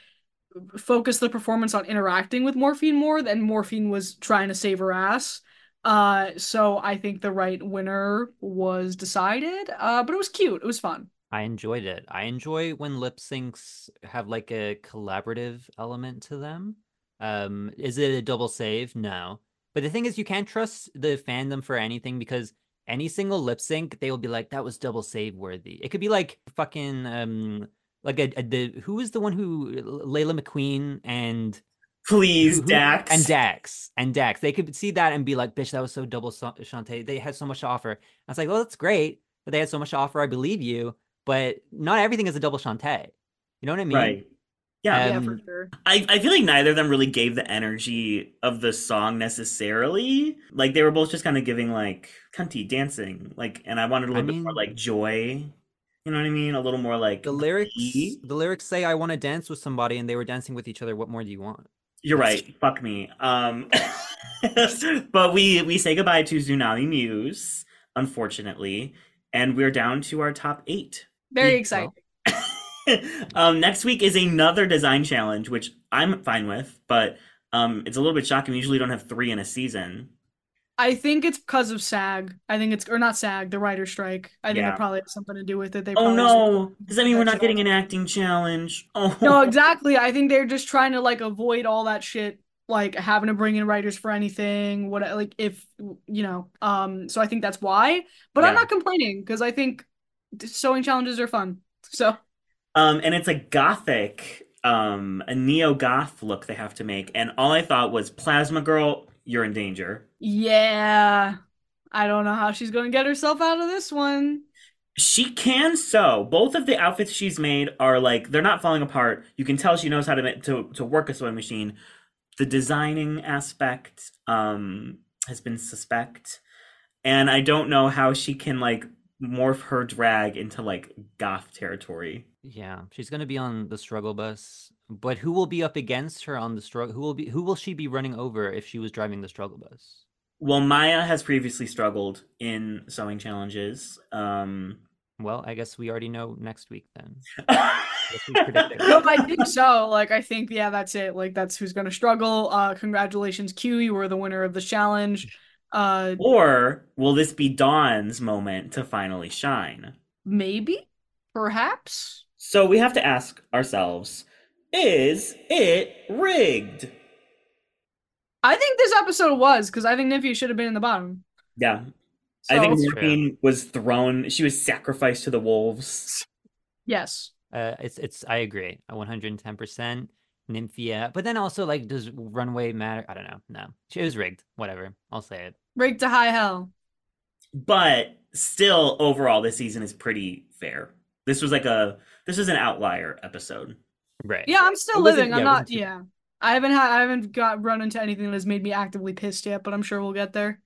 focus the performance on interacting with Morphine more than Morphine was trying to save her ass. Uh, so I think the right winner was decided. Uh, but it was cute. It was fun. I enjoyed it. I enjoy when lip syncs have like a collaborative element to them. Um, is it a double save? No. But the thing is, you can't trust the fandom for anything because any single lip sync, they will be like, that was double save worthy. It could be like fucking um like a, a the who is the one who Laila McQueen and Please, who- who- Dax. and Dax and Dax. They could see that and be like, bitch, that was so double Sa- Shantay. They had so much to offer. I was like, well, that's great that they had so much to offer. I believe you, but not everything is a double Shantay. You know what I mean? Right. Yeah. yeah, Um, for sure. I, I feel like neither of them really gave the energy of the song necessarily. Like they were both just kind of giving like cunty dancing. Like and I wanted a I little bit more like joy. You know what I mean? A little more like The lyrics, glee. the lyrics say, "I want to dance with somebody," and they were dancing with each other. What more do you want? You're right. Fuck me. Um but we we say goodbye to Xunami Muse, unfortunately, and we're down to our top eight. Very well, exciting. um, next week is another design challenge, which I'm fine with, but um, it's a little bit shocking. We usually don't have three in a season. I think it's because of SAG. I think it's or not SAG, the writer strike. I think Yeah. it probably has something to do with it. They Oh no! Does that mean we're not getting an acting challenge? Oh No, exactly. I think they're just trying to like avoid all that shit, like having to bring in writers for anything. What like if you know. Um. So I think that's why. But I'm not complaining because I think sewing challenges are fun. So Um, and it's a gothic, um, a neo goth look they have to make, and all I thought was Plasma Girl, you're in danger. yeah, I don't know how she's gonna get herself out of this one. She can sew. Both of the outfits she's made are like they're not falling apart. You can tell she knows how to ma- to to work a sewing machine. The designing aspect um has been suspect, and I don't know how she can like morph her drag into like goth territory. Yeah, she's gonna be on the struggle bus, but who will be up against her on the struggle? Who will be? Who will she be running over if she was driving the struggle bus? Well, Mhi'ya has previously struggled in sewing challenges. Um, Well, I guess we already know next week then. Guess. No, I think so. Like I think yeah, that's it. Like that's who's gonna struggle. Uh, congratulations, Q. You were the winner of the challenge. Uh, or will this be Dawn's moment to finally shine? maybe, perhaps. So we have to ask ourselves is it rigged? I think this episode was because I think Nymphia should have been in the bottom. Yeah. So, I think That's was thrown. She was sacrificed to the wolves. yes. Uh, it's it's. I agree. A one hundred and ten percent. Nymphia, but then also like, does runway matter? I don't know. No, she was rigged. Whatever. I'll say it. Rigged to high hell. But still, overall, this season is pretty fair. This was like a this was an outlier episode. Right. Yeah, I'm still It living. I'm yeah, not. Yeah, I haven't had. I haven't got run into anything that has made me actively pissed yet, but I'm sure we'll get there.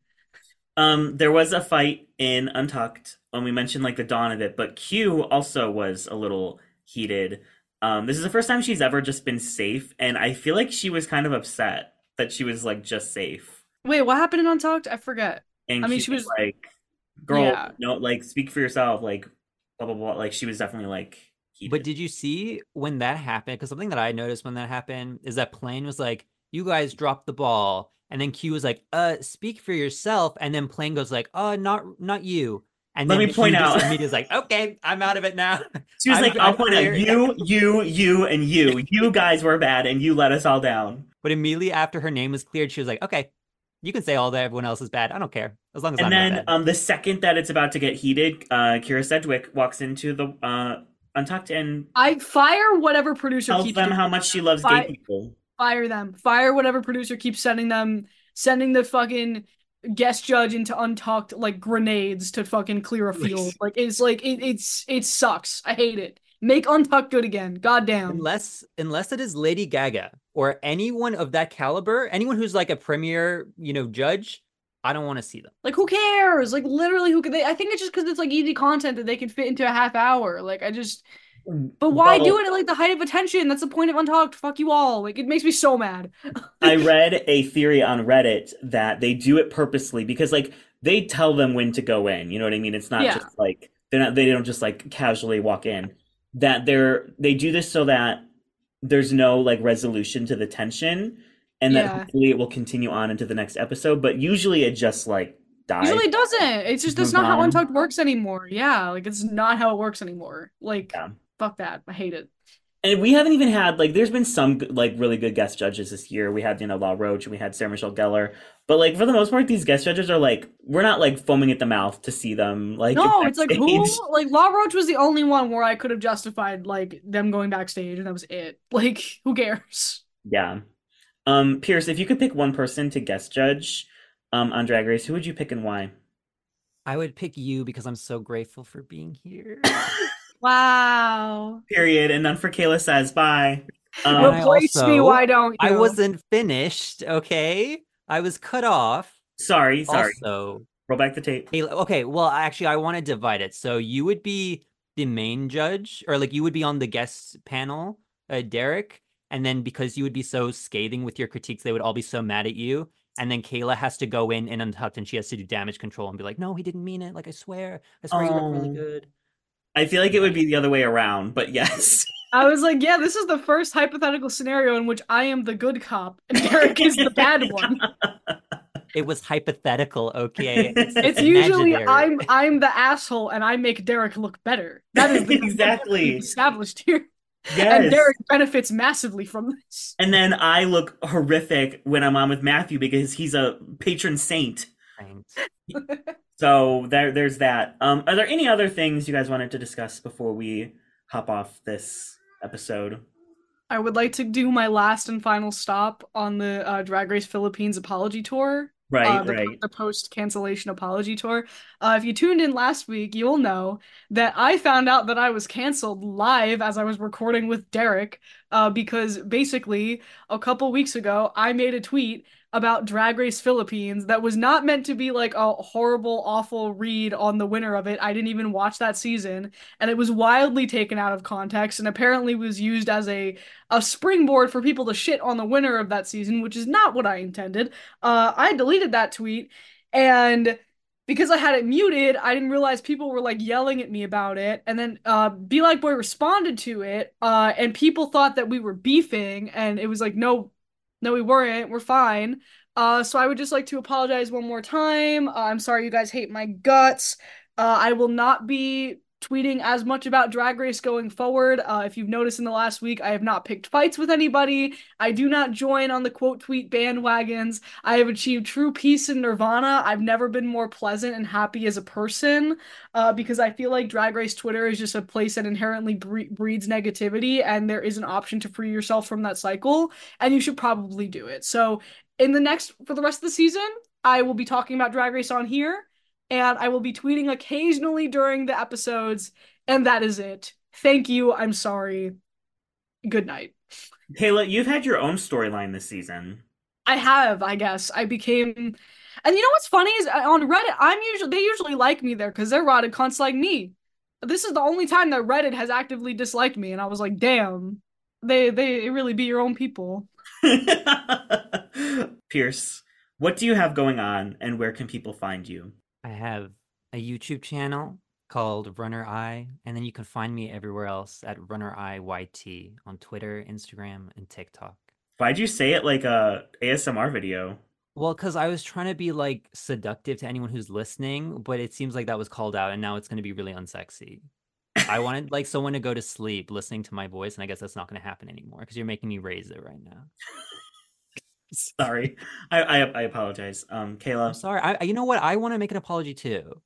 Um, there was a fight in Untucked when we mentioned like the dawn of it, but Q also was a little heated. Um, this is the first time she's ever just been safe, and I feel like she was kind of upset that she was like just safe. Wait, what happened in Untucked? I forget. And I mean, she was- like, "Girl, Yeah. no, like speak for yourself." Like, blah blah blah. Like she was definitely like heated. But did you see when that happened? Because something that I noticed when that happened is that Plane was like, "You guys dropped the ball," and then Q was like, "Uh, speak for yourself," and then Plane goes like, "Uh, not not you." And Let then me point Q out- is like, "Okay, I'm out of it now." She was I'm- like, "I'll I'm point out you, you, you, and you. You guys were bad, and you let us all down." But immediately after her name was cleared, she was like, "Okay, you can say all that everyone else is bad. I don't care as long as And I'm then, not bad." um, the second that it's about to get heated, uh, Kyra Sedgwick walks into the uh Untucked and I fire whatever producer tells keeps them how it. much she loves Fi- gay people. Fire them. Fire whatever producer keeps sending them, sending the fucking guest judge into Untucked like grenades to fucking clear a field. Like it's like it, it's it sucks. I hate it. Make Untucked good again. Goddamn. unless unless it is Lady Gaga or anyone of that caliber, anyone who's like a premier, you know, judge, I don't want to see them. Like who cares? Like literally, who could they? I think it's just because it's like easy content that they can fit into a half hour. Like I just, but why Well, do it at like the height of attention? That's the point of Untucked. Fuck you all. Like it makes me so mad. I read a theory on Reddit that they do it purposely because like they tell them when to go in. You know what I mean? It's not Yeah. just like they're not they don't just like casually walk in. That they're they do this so that there's no like resolution to the tension and that Yeah. hopefully it will continue on into the next episode. But usually it just like dies. Usually it doesn't. It's just that's not how. Untucked works anymore. Yeah, like it's not how it works anymore. Like Yeah. fuck that. I hate it. And we haven't even had like there's been some like really good guest judges this year. We had you know Law Roach and we had Sarah Michelle Gellar, but like for the most part, these guest judges are like we're not like foaming at the mouth to see them. Like No, it's like who? Like Law Roach was the only one where I could have justified like them going backstage, and that was it. Like who cares? Yeah. Um, Pierce, if you could pick one person to guest judge um on Drag Race, who would you pick and why? I would pick you because I'm so grateful for being here. Wow. Period. And none for Kayla says bye. Um, I Replace me. Why don't you? I wasn't finished, okay? I was cut off. sorry, sorry. Also, Roll back the tape. Hey, okay, well, actually, I want to divide it. So you would be the main judge, or like you would be on the guest panel, uh, Derek, and then because you would be so scathing with your critiques, they would all be so mad at you. And then Kayla has to go in and untucked, and she has to do damage control and be like, "No, he didn't mean it. Like I swear, I swear you look really Oh. good." I feel like it would be the other way around, but yes. I was like, yeah, this is the first hypothetical scenario in which I am the good cop and Derek is the bad one. It was hypothetical, okay? It's, It's usually. I'm I'm the asshole and I make Derek look better. That is the Exactly. established here. Yes. And Derek benefits massively from this. And then I look horrific when I'm on with Matthew because he's a patron saint. Thanks. So there, there's that. Um, are there any other things you guys wanted to discuss before we hop off this episode? I would like to do my last and final stop on the uh, Drag Race Philippines apology tour. Right, uh, the, right. the post cancellation apology tour. Uh, if you tuned in last week, you'll know that I found out that I was canceled live as I was recording with Derek. Uh, because basically, a couple weeks ago, I made a tweet about Drag Race Philippines that was not meant to be like a horrible, awful read on the winner of it. I didn't even watch that season, and it was wildly taken out of context and apparently was used as a a springboard for people to shit on the winner of that season, which is not what I intended. Uh, I deleted that tweet, and because I had it muted, I didn't realize people were like yelling at me about it. And then uh, Be Like Boy responded to it, uh, and people thought that we were beefing, and it was like, no, no, we weren't. We're fine. Uh, so I would just like to apologize one more time. Uh, I'm sorry you guys hate my guts. Uh, I will not be tweeting as much about Drag Race going forward. Uh, if you've noticed in the last week, I have not picked fights with anybody. I do not join on the quote tweet bandwagons. I have achieved true peace and nirvana. I've never been more pleasant and happy as a person uh, because I feel like Drag Race Twitter is just a place that inherently bre- breeds negativity, and there is an option to free yourself from that cycle, and you should probably do it. So, in the next, for the rest of the season, I will be talking about Drag Race on here and I will be tweeting occasionally during the episodes, and that is it. Thank you. I'm sorry. Good night. Kayla, you've had your own storyline this season. I have, I guess. I became and you know what's funny is uh, on Reddit, I'm usually they usually like me there because they're rotted cunts like me. This is the only time that Reddit has actively disliked me, and I was like, damn, they they really be your own people. Pierce, what do you have going on, and where can people find you? I have a YouTube channel called RunnerEye, and then you can find me everywhere else at RunnerEyeYT on Twitter, Instagram, and TikTok. Why'd you say it like a ASMR video? Well, because I was trying to be like seductive to anyone who's listening, but it seems like that was called out, and now it's going to be really unsexy. I wanted like someone to go to sleep listening to my voice, and I guess that's not going to happen anymore because you're making me raise it right now. Sorry, I, I I apologize, um, Kayla. I'm sorry. I, you know what? I want to make an apology too.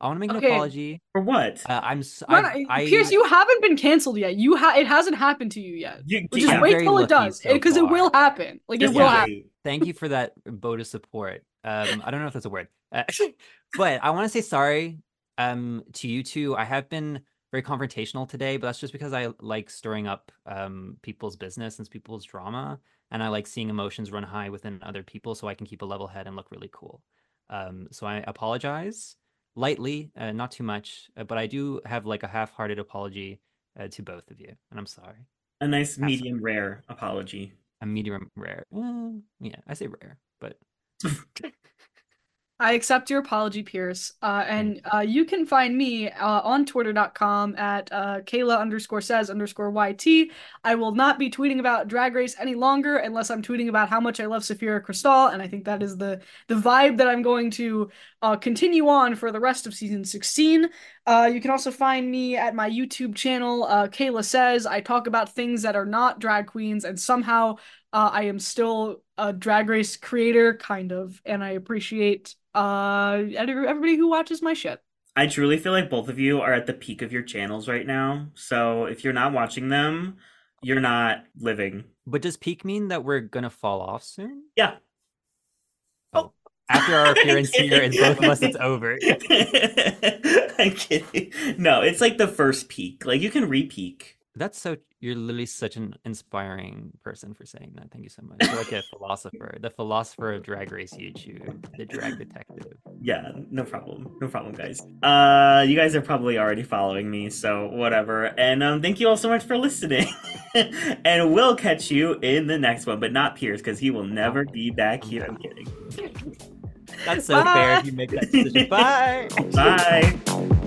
I want to make an Okay. apology. For what? Uh, I'm. s- Run- I, I, Pierce, you haven't been canceled yet. You ha it hasn't happened to you yet. You, Just I'm wait very till it lucky does, so because it will happen. Like Just it will happen. thank you for that vote of support. Um, I don't know if that's a word, uh, but I want to say sorry um, to you too. I have been very confrontational today, but that's just because I like stirring up um, people's business and people's drama, and I like seeing emotions run high within other people, so I can keep a level head and look really cool. Um, so I apologize lightly, uh, not too much, uh, but I do have like a half-hearted apology uh, to both of you, and I'm sorry. A nice medium rare apology. A medium rare, uh, yeah, I say rare, but I accept your apology, Pierce. Uh, and uh, you can find me uh, on twitter.com at uh, Kayla underscore says underscore YT. I will not be tweeting about Drag Race any longer unless I'm tweeting about how much I love Sapphira Cristal. And I think that is the, the vibe that I'm going to uh, continue on for the rest of season 16. Uh, you can also find me at my YouTube channel, uh, Kayla Says. I talk about things that are not drag queens, and somehow uh, I am still a drag race creator, kind of, and I appreciate uh everybody who watches my shit. I truly feel like both of you are at the peak of your channels right now. So if you're not watching them, you're not living. But does peak mean that we're gonna fall off soon? Yeah. Oh, after our appearance here, and both of us, it's over. I'm kidding. No, it's like the first peak. Like you can re-peak. That's so. You're literally such an inspiring person for saying that. Thank you so much. You're like a philosopher, the philosopher of Drag Race YouTube, the drag detective. Yeah, no problem. No problem, guys. Uh you guys are probably already following me, so whatever. And um thank you all so much for listening. and we'll catch you in the next one, but not Pierce, because he will never be back here. I'm kidding. That's so fair if you make that decision. Bye. Bye.